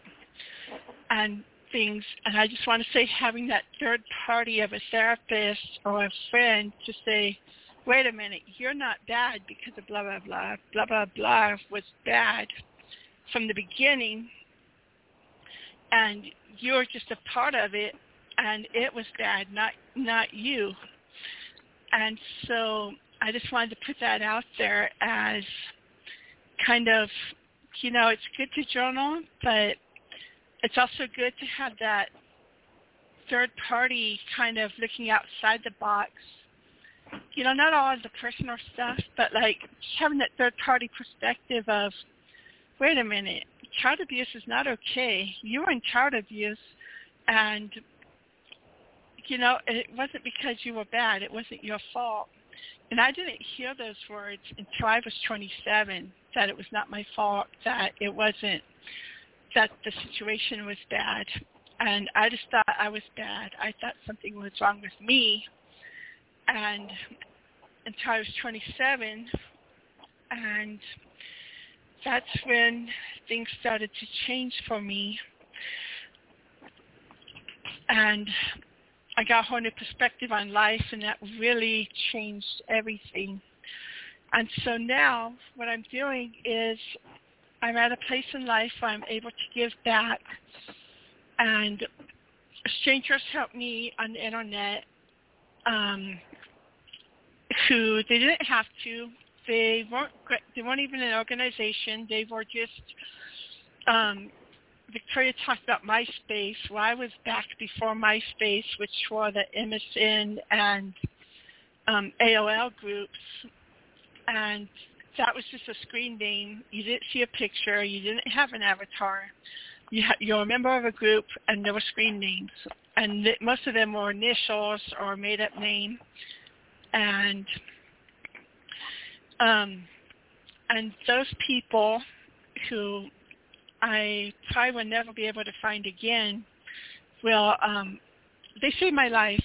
And things and I just want to say having that third party of a therapist or a friend to say, wait a minute, you're not bad because of blah, blah, blah, blah, blah, blah was bad from the beginning and you're just a part of it and it was bad, not not you. And so I just wanted to put that out there as kind of, you know, it's good to journal, but it's also good to have that third party kind of looking outside the box. You know, not all of the personal stuff, but like having that third party perspective of, wait a minute, child abuse is not okay. You were in child abuse and you know, it wasn't because you were bad. It wasn't your fault. And I didn't hear those words until I was 27, that it was not my fault, that it wasn't that the situation was bad. And I just thought I was bad. I thought something was wrong with me. And until I was 27, and that's when things started to change for me. And I got a whole new perspective on life, and that really changed everything. And so now what I'm doing is I'm at a place in life where I'm able to give back and strangers help me on the internet um, who they didn't have to. They weren't they weren't even an organization. They were just um, Victoria talked about MySpace. Well, I was back before MySpace, which were the MSN and um, AOL groups, and that was just a screen name. You didn't see a picture. You didn't have an avatar. You ha- you're a member of a group, and there were screen names, and th- most of them were initials or made-up name, and um, and those people who I probably will never be able to find again will um, they saved my life.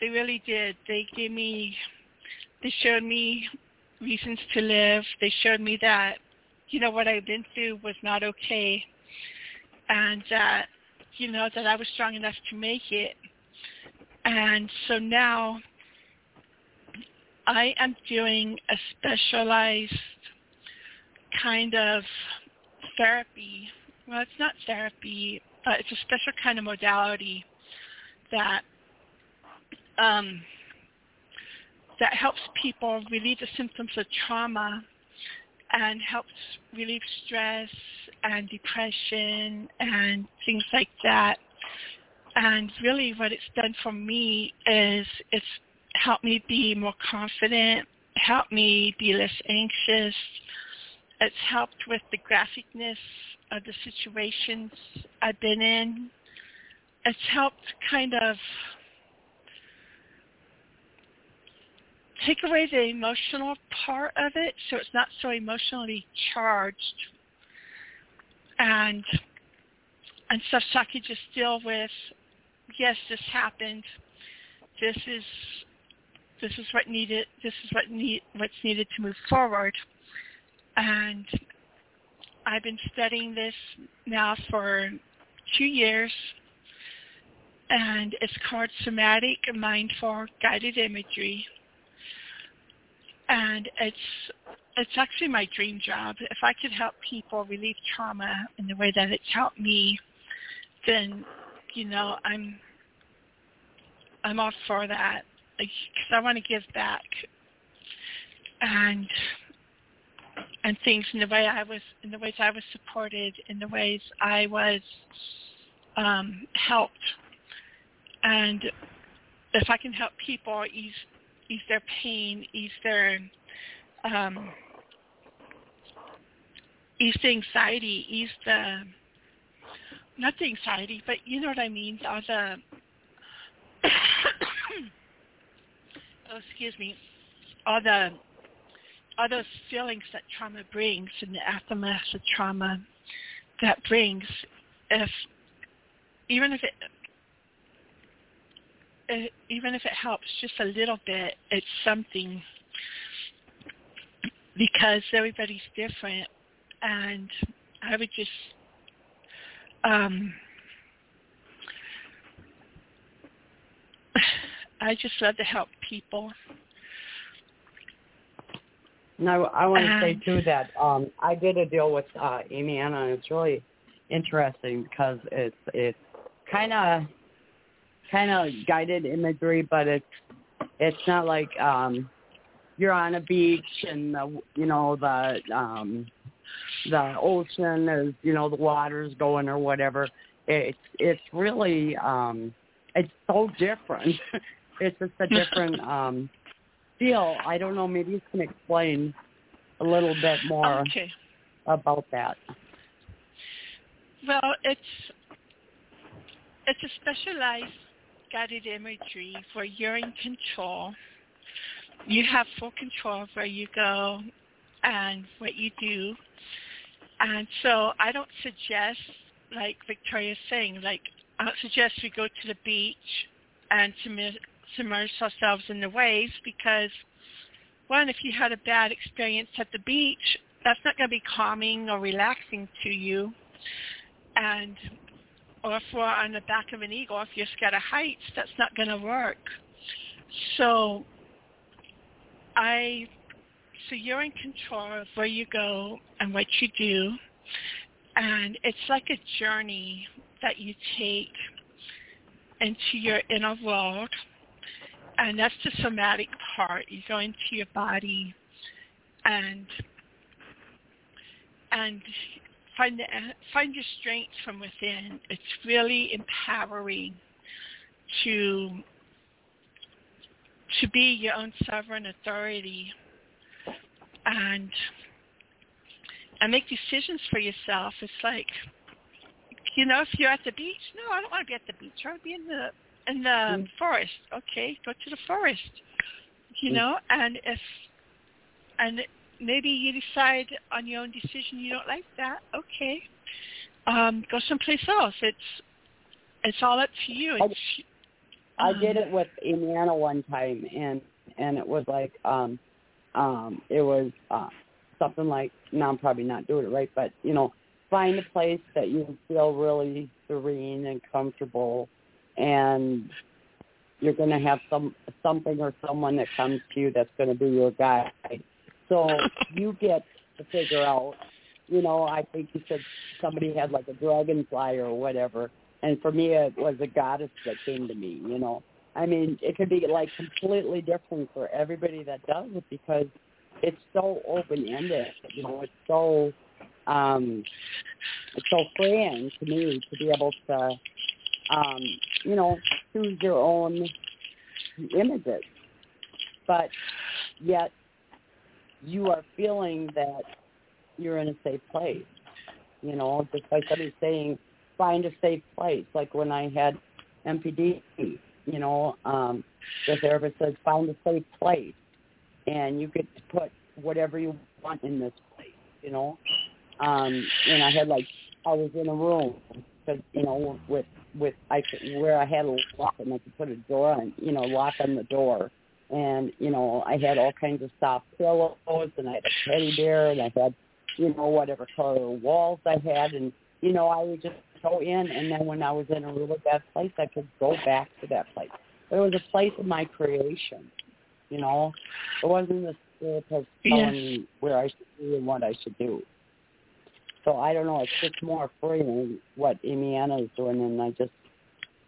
They really did. They gave me, they showed me reasons to live. They showed me that, you know, what I've been through was not okay and that, you know, that I was strong enough to make it. And so now I am doing a specialized kind of therapy. Well, it's not therapy. Uh, it's a special kind of modality that um, that helps people relieve the symptoms of trauma and helps relieve stress and depression and things like that. And really what it's done for me is it's helped me be more confident, helped me be less anxious. It's helped with the graphicness of the situations I've been in. It's helped kind of take away the emotional part of it so it's not so emotionally charged. And and stuff so I could just deal with yes this happened. This is this is what needed this is what need what's needed to move forward. And I've been studying this now for two years and it's called somatic mindful guided imagery and it's it's actually my dream job. If I could help people relieve trauma in the way that it's helped me, then you know I'm I'm all for that. Because I want to give back. And and things in the way I was in the ways I was supported in the ways I was um, helped. And if I can help people ease ease their pain, ease their um, the anxiety, ease the not the anxiety, but you know what I mean, all the <coughs> oh excuse me, all the all those feelings that trauma brings and the aftermath of trauma that brings. If even if it even if it helps just a little bit, it's something because everybody's different, and I would just um, <sighs> I just love to help people. No, I want to say too that um, I did a deal with uh, Amy Anna, and it's really interesting because it's it's kind of kind of guided imagery, but it's it's not like um you're on a beach and the you know the um the ocean is you know the water's going or whatever. It's it's really um it's so different. <laughs> it's just a <laughs> different um feel. I don't know, maybe you can explain a little bit more okay. about that. Well, it's it's a specialized guided imagery where you're in control. You have full control of where you go and what you do. And so I don't suggest, like Victoria's saying, like I don't suggest we go to the beach and submerge ourselves in the waves because, one, if you had a bad experience at the beach, that's not going to be calming or relaxing to you. And or we're on the back of an eagle, if you're scared of heights, that's not going to work. So I, so you're in control of where you go and what you do, and it's like a journey that you take into your inner world, and that's the somatic part. You go into your body, and and find the, find your strength from within. It's really empowering to to be your own sovereign authority and and make decisions for yourself. It's like you know, if you're at the beach, no, I don't want to be at the beach. I want to be in the in the mm. forest. Okay, go to the forest. You mm. know, and if and maybe you decide on your own decision you don't like that. Okay, um, go someplace else. It's it's all up to you. It's, I, I did it with Amy Anna one time, and and it was like um, um, it was uh, something like. Now I'm probably not doing it right, but you know, find a place that you feel really serene and comfortable, and you're going to have some something or someone that comes to you that's going to be your guide so you get to figure out, you know, I think you said somebody had like a dragonfly or whatever. And for me, it was a goddess that came to me, you know. I mean, it could be like completely different for everybody that does it because it's so open-ended. You know, it's so um it's so freeing to me to be able to um, you know, choose your own images. But yet you are feeling that you're in a safe place. You know, just like somebody saying, find a safe place. Like when I had MPD, you know, um, the therapist says, find a safe place. And you could put whatever you want in this place, you know. Um, and I had like, I was in a room, because, you know, with, with, I could, where I had a lock and I could put a door on, you know, lock on the door and you know I had all kinds of soft pillows and I had a teddy bear and I had you know whatever color walls I had and you know I would just go in and then when I was in a really bad place I could go back to that place. But it was a place of my creation, you know. It wasn't the therapist telling Yes. me where I should be and what I should do. So I don't know. It's just more freeing what Amy is doing, and I just,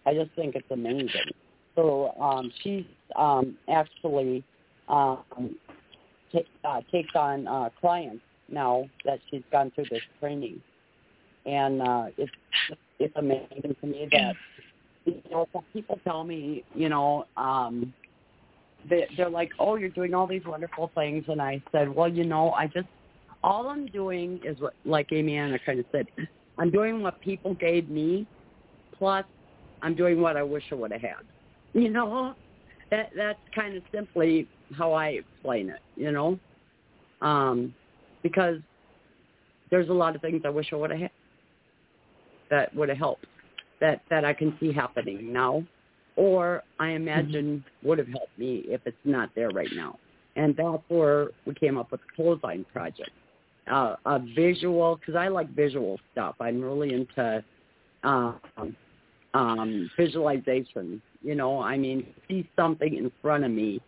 I just think it's amazing. So um, she's um, actually um, ta- uh, takes on uh, clients now that she's gone through this training, and uh, it's it's amazing to me that you know some people tell me you know um, they, they're like, oh, you're doing all these wonderful things, and I said, well, you know, I just all I'm doing is what, like Amy Anna kind of said, I'm doing what people gave me, plus I'm doing what I wish I would have had. You know, that that's kind of simply how I explain it. You know, um, because there's a lot of things I wish I would have had that would have helped that that I can see happening now, or I imagine would have helped me if it's not there right now. And that's where we came up with the clothesline project, uh, a visual because I like visual stuff. I'm really into um, um, visualization. You know, I mean, see something in front of me.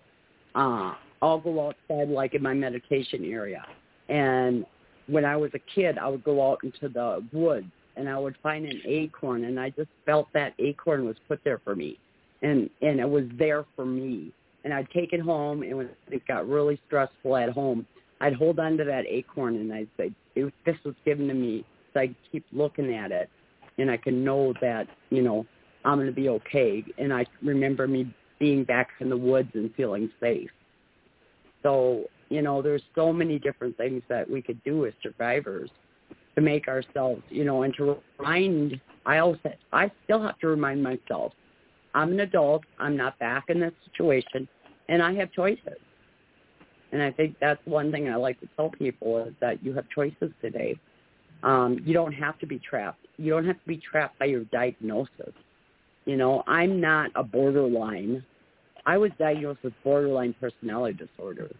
Uh, I'll go outside, like in my meditation area, and when I was a kid, I would go out into the woods and I would find an acorn, and I just felt that acorn was put there for me, and and it was there for me. And I'd take it home, and when it got really stressful at home, I'd hold on to that acorn, and I'd say, "This was given to me." So I keep looking at it, and I can know that you know I'm going to be okay. And I remember me being back in the woods and feeling safe. So you know, there's so many different things that we could do as survivors to make ourselves, you know, and to remind. I also, I still have to remind myself, I'm an adult. I'm not back in this situation, and I have choices. And I think that's one thing I like to tell people is that you have choices today. Um, you don't have to be trapped. You don't have to be trapped by your diagnosis. You know, I'm not a borderline. I was diagnosed with borderline personality disorder.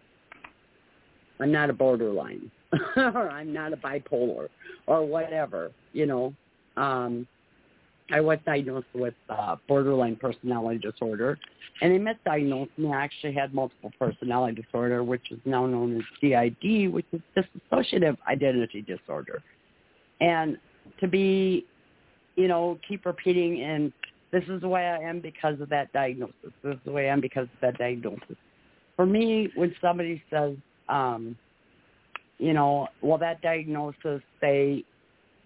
I'm not a borderline, <laughs> or I'm not a bipolar, or whatever. You know, um, I was diagnosed with uh, borderline personality disorder, and they misdiagnosed me. I actually had multiple personality disorder, which is now known as DID, which is dissociative identity disorder. And to be, you know, keep repeating, and this is the way I am because of that diagnosis. This is the way I am because of that diagnosis. For me, when somebody says, um, you know, well, that diagnosis, they,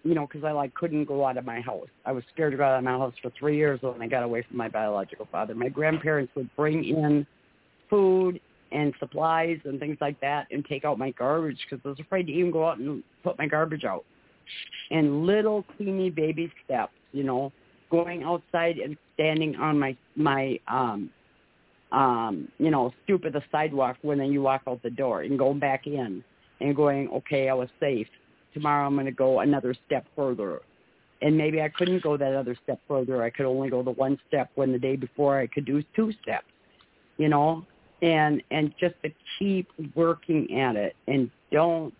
you know, because I like couldn't go out of my house. I was scared to go out of my house for three years when I got away from my biological father. My grandparents would bring in food and supplies and things like that and take out my garbage because I was afraid to even go out and put my garbage out. And little teeny baby steps, you know, going outside and standing on my my um um you know stoop of the sidewalk when then you walk out the door and going back in and going okay I was safe. Tomorrow I'm going to go another step further. And maybe I couldn't go that other step further. I could only go the one step when the day before I could do two steps you know? And and just to keep working at it and don't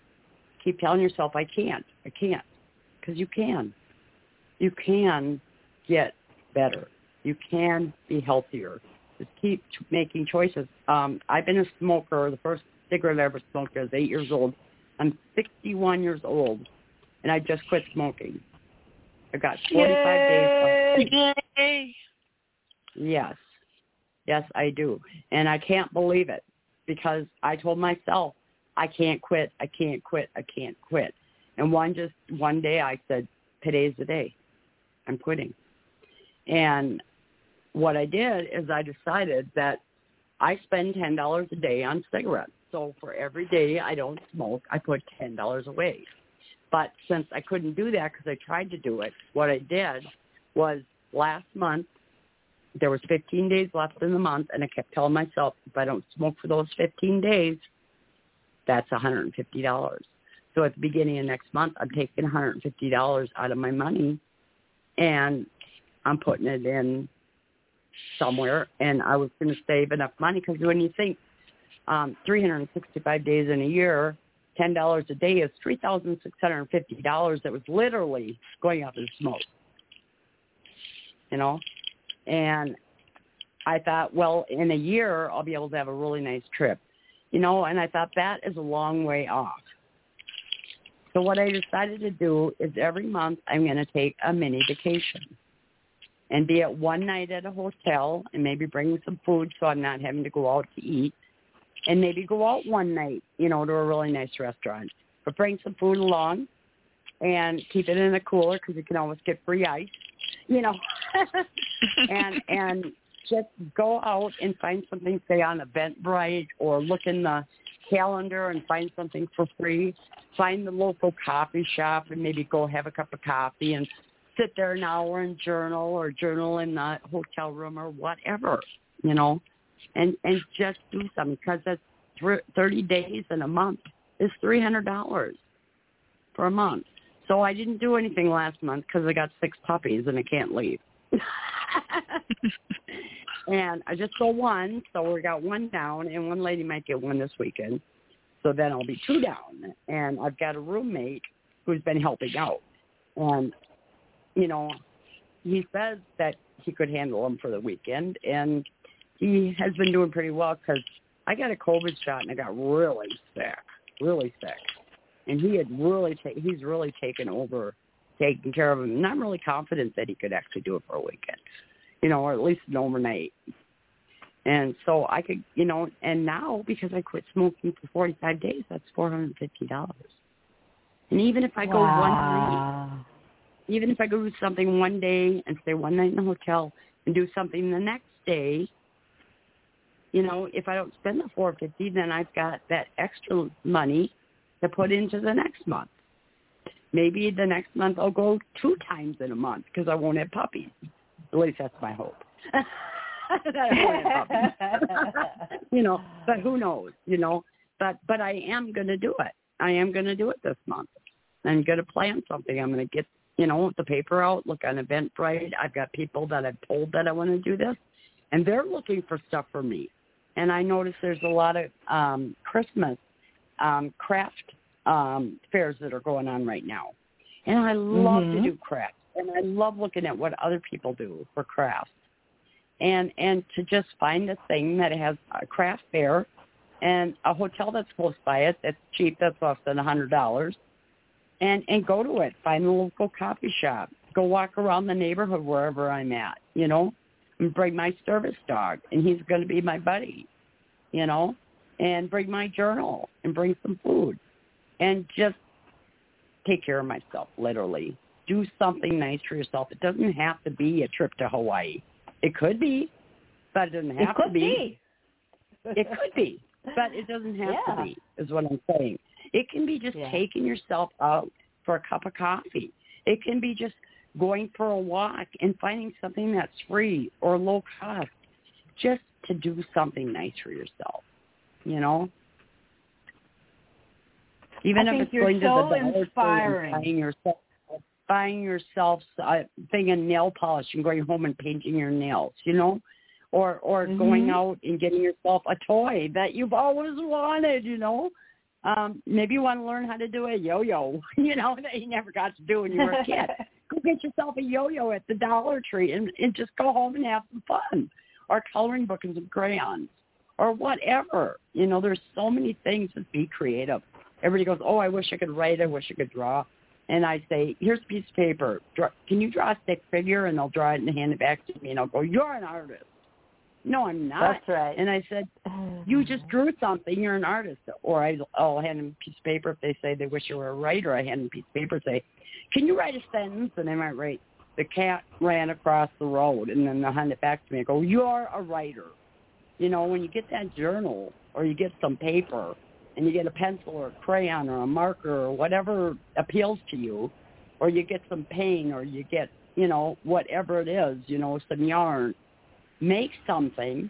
keep telling yourself I can't I can't because you can you can get better you can be healthier just keep making choices um I've been a smoker the first cigarette I ever smoked I was eight years old I'm 61 years old and I just quit smoking I got 45 days left. Yay! Yes. Yes, I do. And I can't believe it because I told myself, I can't quit, I can't quit, I can't quit. And one just one day I said, today's the day. I'm quitting. And what I did is I decided that I spend ten dollars a day on cigarettes. So for every day I don't smoke, I put ten dollars away. But since I couldn't do that because I tried to do it, what I did was last month there was 15 days left in the month, and I kept telling myself if I don't smoke for those 15 days, that's $150. So at the beginning of next month, I'm taking $150 out of my money, and I'm putting it in somewhere. And I was going to save enough money because when you think um, 365 days in a year, ten dollars a day is three thousand six hundred and fifty dollars that was literally going up in smoke. You know? And I thought, well, in a year I'll be able to have a really nice trip. You know, and I thought that is a long way off. So what I decided to do is every month I'm going to take a mini vacation and be at one night at a hotel and maybe bring some food so I'm not having to go out to eat and maybe go out one night, you know, to a really nice restaurant. But bring some food along and keep it in a cooler because you can always get free ice, you know, <laughs> and and just go out and find something, say on Eventbrite or look in the calendar and find something for free. Find the local coffee shop and maybe go have a cup of coffee and sit there an hour and journal or journal in the hotel room or whatever, you know and and just do something because that's th- 30 days in a month is $300 for a month. So I didn't do anything last month because I got six puppies and I can't leave. <laughs> and I just saw one, so we got one down, and one lady might get one this weekend. So then I'll be two down, and I've got a roommate who's been helping out, and you know, he says that he could handle them for the weekend, and he has been doing pretty well because I got a COVID shot and I got really sick, really sick, and he had really ta- he's really taken over taking care of him. And I'm really confident that he could actually do it for a weekend, you know, or at least an overnight. And so I could, you know, and now because I quit smoking for 45 days, that's $450. And even if I go wow. one night, even if I go do something one day and stay one night in the hotel and do something the next day, you know, if I don't spend the 450, then I've got that extra money to put into the next month. Maybe the next month I'll go two times in a month because I won't have puppies. At least that's my hope. <laughs> you know, but who knows? You know, but but I am going to do it. I am going to do it this month. I'm going to plan something. I'm going to get you know the paper out, look on Eventbrite. I've got people that I've told that I want to do this, and they're looking for stuff for me and I notice there's a lot of um, Christmas um, craft um, fairs that are going on right now, and I love mm-hmm. to do crafts, and I love looking at what other people do for crafts, and and to just find a thing that has a craft fair, and a hotel that's close by it that's cheap, that's less than a hundred dollars, and and go to it, find a local coffee shop, go walk around the neighborhood wherever I'm at, you know, and bring my service dog, and he's to be my buddy, you know, and bring my journal and bring some food, and just take care of myself, literally. Do something nice for yourself. It doesn't have to be a trip to Hawaii. It could be, but it doesn't have it could to be. be. it could be, but it doesn't have Yeah. to be, is what I'm saying. It can be just Yeah. taking yourself out for a cup of coffee. It can be just going for a walk and finding something that's free or low cost just to do something nice for yourself, you know? Even I if it's going so to the dollar store inspiring. and buying yourself buying yourself a thing of nail polish and going home and painting your nails, you know? Or or going Mhm. out and getting yourself a toy that you've always wanted, you know? Um, maybe you want to learn how to do a yo-yo, <laughs> you know, that you never got to do when you were a kid. <laughs> go get yourself a yo-yo at the Dollar Tree and, and just go home and have some fun. Or coloring book and some crayons. Or whatever. You know, there's so many things to be creative. Everybody goes, oh, I wish I could write. I wish I could draw. And I say, here's a piece of paper. Draw, can you draw a stick figure? And they'll draw it and hand it back to me. And I'll go, you're an artist. No, I'm not. That's right. And I said, <sighs> you just drew something. You're an artist. Or I, I'll hand them a piece of paper if they say they wish you were a writer. I hand them a piece of paper and say, can you write a sentence? And they might write the cat ran across the road and then they hand it back to me. and go, you're a writer. You know, when you get that journal or you get some paper and you get a pencil or a crayon or a marker or whatever appeals to you, or you get some paint or you get, you know, whatever it is, you know, some yarn, make something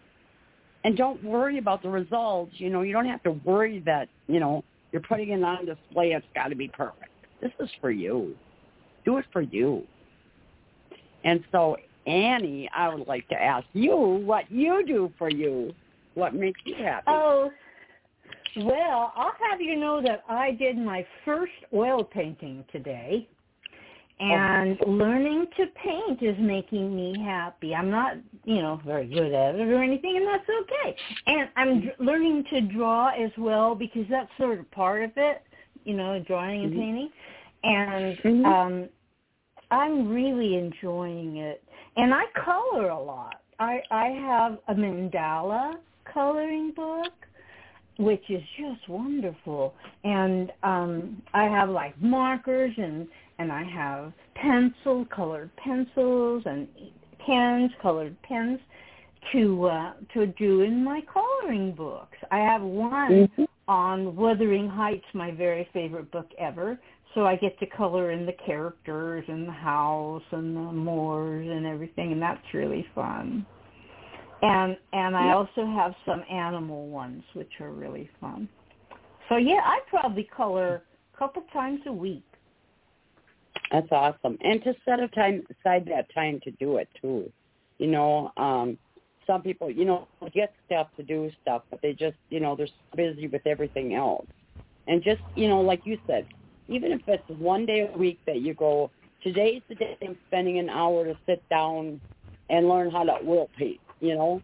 and don't worry about the results. You know, you don't have to worry that, you know, you're putting it on display. It's got to be perfect. This is for you. Do it for you. And so, Annie, I would like to ask you what you do for you. What makes you happy? Oh, well, I'll have you know that I did my first oil painting today. And oh. learning to paint is making me happy. I'm not, you know, very good at it or anything, and that's okay. And I'm d- learning to draw as well because that's sort of part of it, you know, drawing and mm-hmm. painting. And mm-hmm. um I'm really enjoying it. And I color a lot. I I have a mandala coloring book which is just wonderful. And um I have like markers and and I have pencil colored pencils and pens, colored pens to uh to do in my coloring books. I have one mm-hmm. on Wuthering Heights, my very favorite book ever. So I get to color in the characters and the house and the moors and everything and that's really fun and and I also have some animal ones which are really fun. So yeah, I probably color a couple times a week. That's awesome, and to set a time aside that time to do it too. You know, um, some people, you know, get stuff to do stuff, but they just, you know, they're so busy with everything else. And just, you know, like you said, even if it's one day a week that you go, today's the day I'm spending an hour to sit down and learn how to oil paint you know,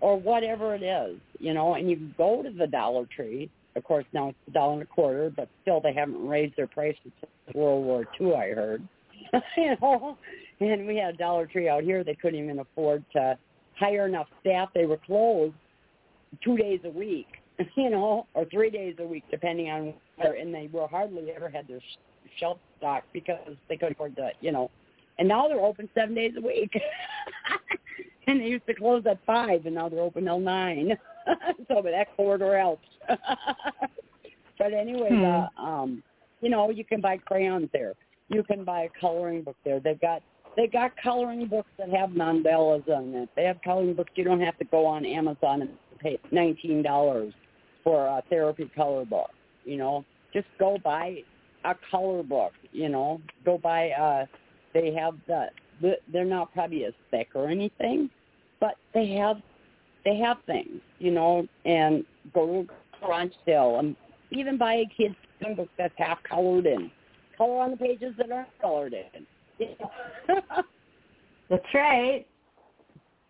or whatever it is, you know, and you go to the Dollar Tree. Of course, now it's a dollar and a quarter, but still they haven't raised their prices since World War II, I heard. <laughs> you know, and we had a Dollar Tree out here. They couldn't even afford to hire enough staff. They were closed two days a week, <laughs> you know, or three days a week, depending on where. And they were hardly ever had their shelf stocked because they couldn't afford to, you know. And now they're open seven days a week. <laughs> and <laughs> they used to close at five, and now they're open till nine. <laughs> so, but that corridor helps. <laughs> but anyway, hmm. uh, um, you know, you can buy crayons there. You can buy a coloring book there. They've got they got coloring books that have mandalas on it. They have coloring books you don't have to go on Amazon and pay nineteen dollars for a therapy color book. You know, just go buy a color book. You know, go buy. uh They have the. They're not probably as thick or anything, but they have they have things, you know, and go to a garage sale and even buy a kid's book that's half colored in. Color on the pages that aren't colored in. <laughs> that's right.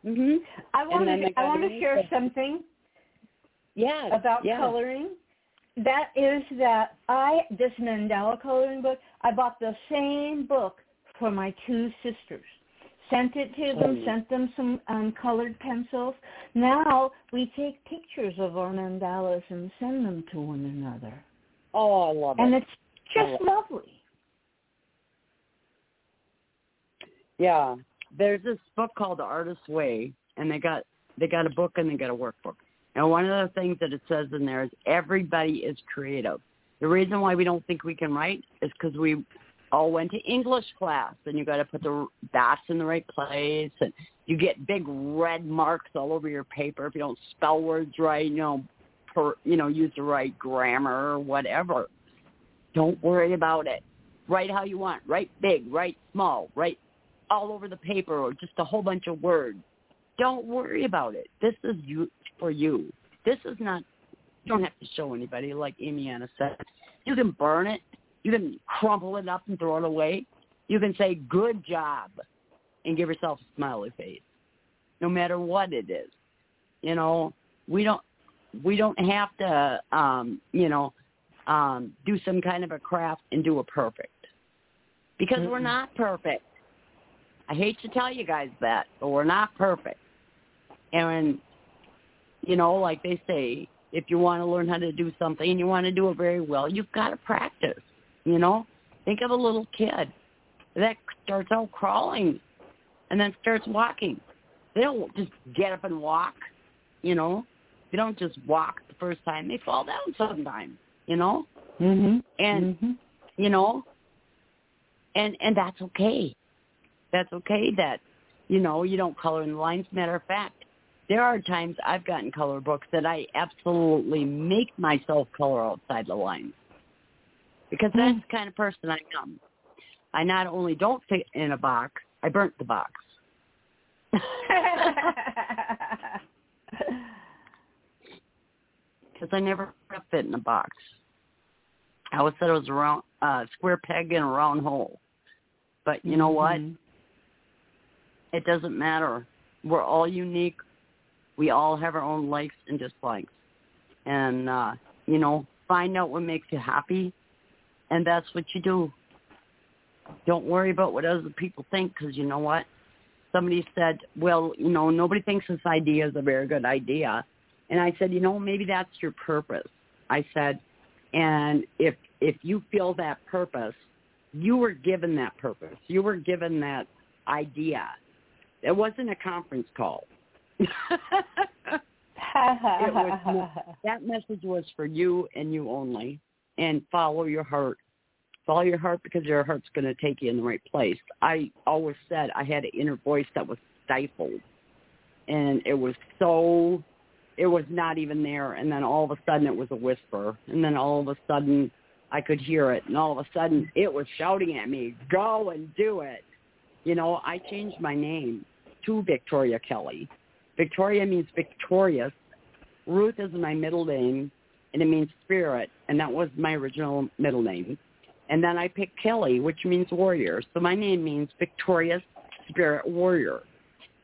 Mhm. I want to I want to share something. Yeah. About coloring. That is that I this Mandala coloring book. I bought the same book for my two sisters sent it to them, sent them some um, colored pencils. Now we take pictures of our mandalas and send them to one another. Oh, I love it. And it's just lovely. Yeah. There's this book called The Artist's Way and they got they got a book and they got a workbook. And one of the things that it says in there is everybody is creative. The reason why we don't think we can write is because we all went to English class and you got to put the dots in the right place and you get big red marks all over your paper if you don't spell words right, you know, per, you know, use the right grammar or whatever. Don't worry about it. Write how you want. Write big, write small, write all over the paper or just a whole bunch of words. Don't worry about it. This is you for you. This is not you don't have to show anybody like Amy Anna said. You can burn it you can crumple it up and throw it away. You can say good job and give yourself a smiley face, no matter what it is. You know, we don't we don't have to um, you know um, do some kind of a craft and do it perfect because mm we're not perfect. I hate to tell you guys that, but we're not perfect. And you know, like they say, if you want to learn how to do something and you want to do it very well, you've got to practice. You know, think of a little kid. that starts out crawling and then starts walking. They don't just get up and walk, you know. They don't just walk the first time. They fall down sometimes, you know. Mhm. And Mhm. you know, and and that's okay. That's okay that you know you don't color in the lines. Matter of fact, there are times I've gotten color books that I absolutely make myself color outside the lines because that's the kind of person I am. I not only don't fit in a box, I burnt the box. <laughs> Because I never fit in a box. I always said it was a round, uh, square peg in a round hole. But you know what? Mhm. It doesn't matter. We're all unique. We all have our own likes and dislikes. And, uh, you know, find out what makes you happy, and that's what you do. Don't worry about what other people think, because you know what? Somebody said, well, you know, nobody thinks this idea is a very good idea. And I said, you know, maybe that's your purpose. I said, and if if you feel that purpose, you were given that purpose. You were given that idea. It wasn't a conference call. <laughs> it was <laughs> that message was for you and you only. And follow your heart. Follow your heart because your heart's going to take you in the right place. I always said I had an inner voice that was stifled, and it was so. It was not even there, and then all of a sudden it was a whisper, and then all of a sudden I could hear it, and all of a sudden it was shouting at me, "Go and do it." You know, I changed my name to Victoria Kelly. Victoria means victorious. Ruth is my middle name, and it means spirit, and that was my original middle name. And then I picked Kelly, which means warrior. So my name means victorious spirit warrior.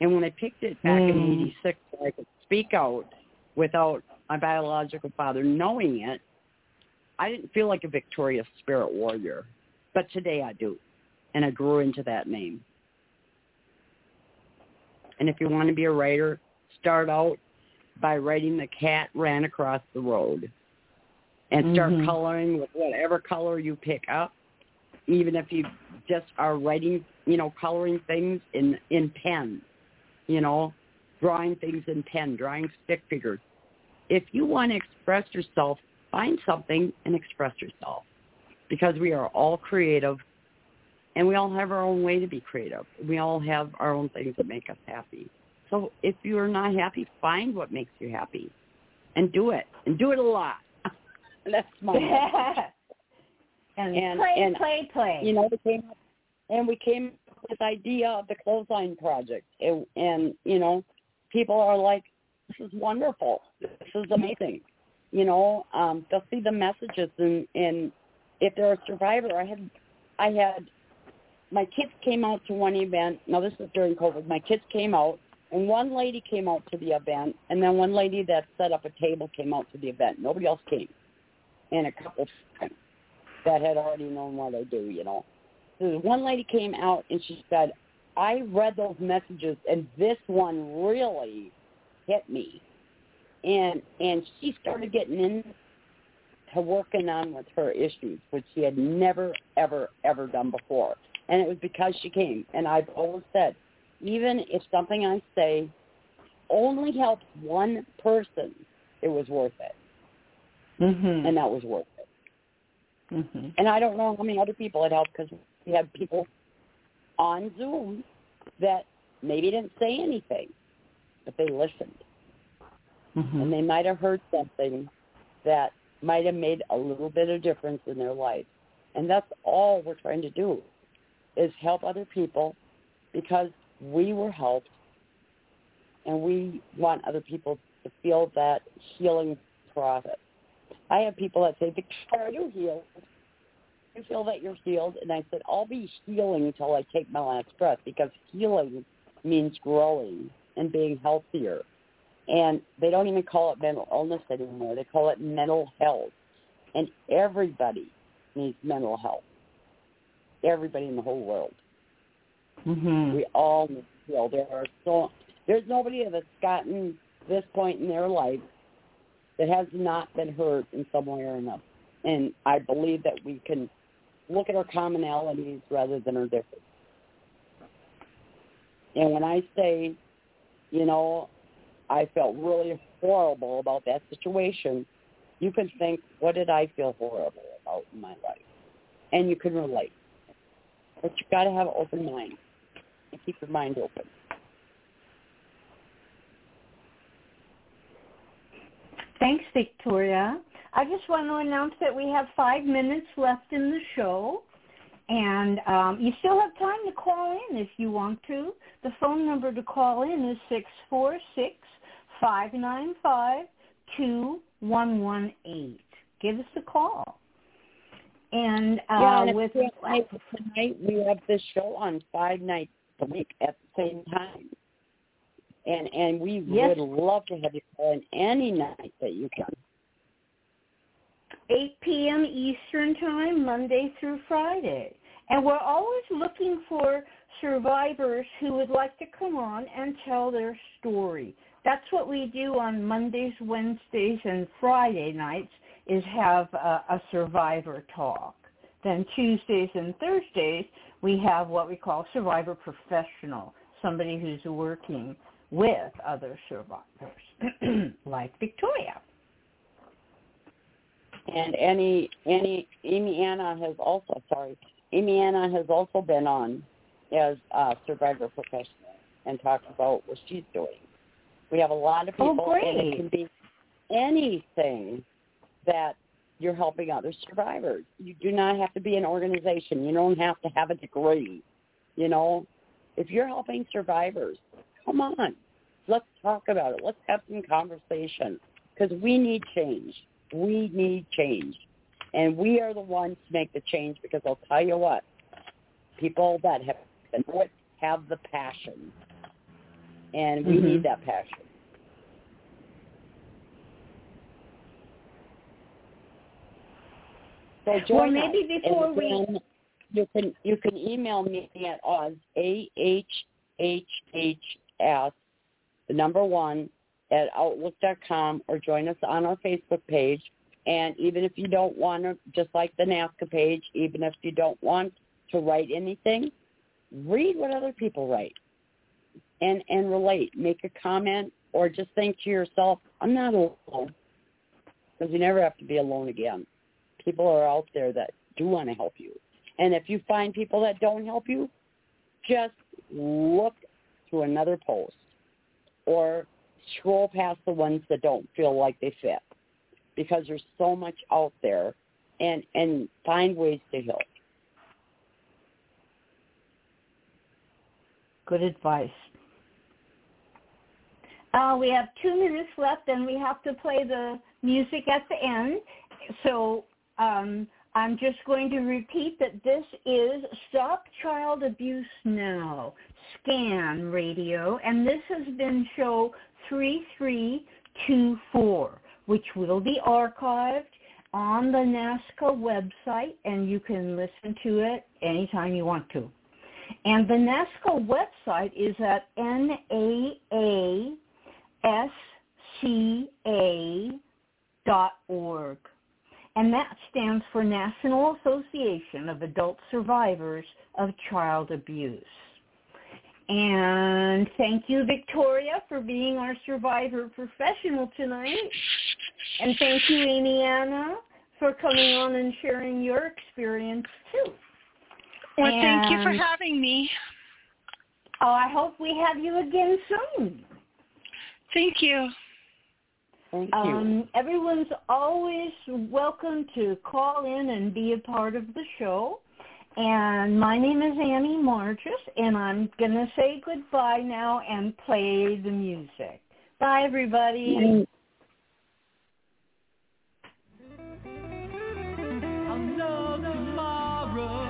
And when I picked it back in Mm. '86, I could speak out without my biological father knowing it, I didn't feel like a victorious spirit warrior. But today I do. And I grew into that name. And if you want to be a writer, start out by writing the cat ran across the road and start Mhm. coloring with whatever color you pick up even if you just are writing you know coloring things in in pen you know drawing things in pen drawing stick figures. If you want to express yourself find something and express yourself because we are all creative and we all have our own way to be creative. We all have our own things that make us happy so if you're not happy find what makes you happy and do it and do it a lot <laughs> that's my <laughs> and, And- play, and, play, play. you know, we came up, and we came up with this idea of the clothesline project, and, and you know, people are like, "This is wonderful. This is amazing." You know, um, they'll see the messages, and and if they're a survivor, I had, I had, my kids came out to one event. Now this is during COVID. My kids came out, and one lady came out to the event, and then one lady that set up a table came out to the event. Nobody else came, and a couple that had already known what I do, you know. So one lady came out and she said, I read those messages and this one really hit me. And and she started getting in to working on with her issues, which she had never, ever, ever done before. And it was because she came. And I've always said, even if something I say only helps one person, it was worth it. mhm. And that was worth it. mhm. And I don't know how many other people it helped because we had people on Zoom that maybe didn't say anything, but they listened. Mhm. And they might have heard something that might have made a little bit of difference in their life. And that's all we're trying to do is help other people because we were helped and we want other people to feel that healing process. I have people that say, Victoria, are you healed? You feel that you're healed? And I said, I'll be healing until I take my last breath because healing means growing and being healthier. And they don't even call it mental illness anymore. They call it mental health. And everybody needs mental health. Everybody in the whole world. Mhm. We all heal. There are so there's nobody that's gotten this point in their life that has not been hurt in some way or another. And I believe that we can look at our commonalities rather than our differences. And when I say, you know, I felt really horrible about that situation, you can think, what did I feel horrible about in my life? And you can relate. But you've got to have an open mind and keep your mind open. Thanks, Victoria. I just want to announce that we have five minutes left in the show. And um, you still have time to call in if you want to. The phone number to call in is six four six five nine five two one one eight. Give us a call. And, uh, yeah, and with tonight, tonight we have this show on five nights a week at the same time, and and we Yes. would love to have you call in any night that you can. 8 p.m. Eastern Time, Monday through Friday. And we're always looking for survivors who would like to come on and tell their story. That's what we do on Mondays, Wednesdays, and Friday nights is have a, a survivor talk. Then Tuesdays and Thursdays, we have what we call survivor professional, somebody who's working with other survivors, <clears throat> like Victoria. And any any Amy Anna has also sorry Amy Anna has also been on as a survivor professional and talked about what she's doing. We have a lot of Oh, people, and it can be anything that you're helping other survivors. You do not have to be an organization. You don't have to have a degree. You know, if you're helping survivors, come on, let's talk about it. Let's have some conversation because we need change. We need change. And we are the ones to make the change because I'll tell you what, people that have through it have the passion. And we Mhm. need that passion. So join Well, maybe before we- you can you can email me at Oz A H H H S the number one at outlook.com or join us on our Facebook page. And even if you don't want to, just like the NAASCA page, even if you don't want to write anything, read what other people write and and relate. Make a comment or just think to yourself, I'm not alone. Because you never have to be alone again. People are out there that do want to help you. And if you find people that don't help you, just look to another post or scroll past the ones that don't feel like they fit because there's so much out there and and find ways to help. Good advice. Uh, we have two minutes left, and we have to play the music at the end. So um, I'm just going to repeat that this is Stop Child Abuse Now, Scan Radio, and this has been show 3324, which will be archived on the NAASCA website, and you can listen to it anytime you want to. And the NAASCA website is at naasca.org. And that stands for National Association of Adult Survivors of Child Abuse. And thank you, Victoria, for being our survivor professional tonight. And thank you, Amy for coming on and sharing your experience too. Well, thank you for having me. Oh, I hope we have you again soon. Thank you. Thank you. Um, everyone's always welcome to call in and be a part of the show. And my name is Annie Margis, and I'm going to say goodbye now and play the music. Bye, everybody. I'll know tomorrow,